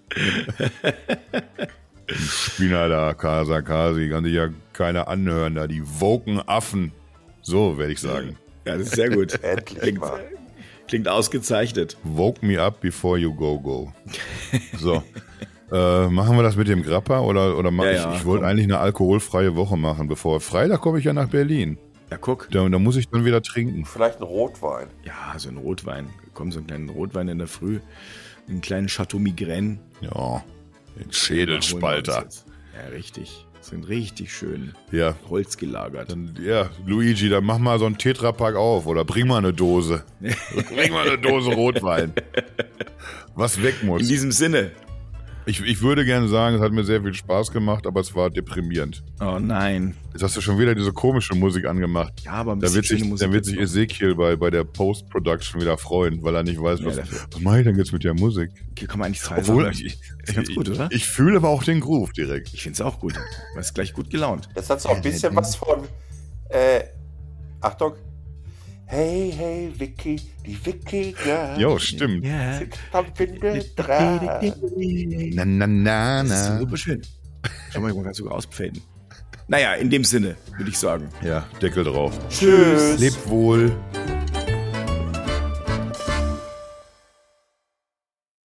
Spina da, Casa Kasi, kann sich ja keiner anhören, da die woken Affen. So werde ich sagen. Ja, das ist sehr gut. [LAUGHS] Endlich klingt, mal. klingt ausgezeichnet. Woke me up before you go go. So. Äh, machen wir das mit dem Grappa oder, oder mach Ja, ich, ja, ich wollte eigentlich eine alkoholfreie Woche machen, bevor Freitag komme ich ja nach Berlin. Ja, guck. Da, da muss ich dann wieder trinken. Vielleicht ein Rotwein. Ja, so ein Rotwein. Komm, so einen kleinen Rotwein in der Früh. Einen kleinen Chateau Migraine. Ja, den Schädelspalter. Ja, richtig. Sind richtig schön. Ja, Holz gelagert. dann, ja, Luigi, dann mach mal so einen Tetrapack auf oder bring mal eine Dose. [LAUGHS] bring mal eine Dose Rotwein. Was weg In muss. diesem Sinne. Ich, ich würde gerne sagen, es hat mir sehr viel Spaß gemacht, aber es war deprimierend. Oh nein. Jetzt hast du schon wieder diese komische Musik angemacht. Ja, aber ein Da bisschen wird sich, schöne Musik da wird sich Ezekiel bei, bei der Post-Production wieder freuen, weil er nicht weiß, Ja, was, dafür. was mache ich denn jetzt mit der Musik? kann man eigentlich zwei Obwohl, Sachen- ich, Ist ganz gut, oder? Ich, ich fühle aber auch den Groove direkt. Ich finde es auch gut. Du bist gleich gut gelaunt. Das hat so ein bisschen was von. Äh, Achtung. Hey, hey, Vicky, die Wikinger. Jo, stimmt. Ja. Winde dran. Na, na, na, Das ist na. super schön. Schau mal, ich kann sogar ausfaden. Naja, in dem Sinne, würde ich sagen. Ja, Deckel drauf. Tschüss. Lebt wohl.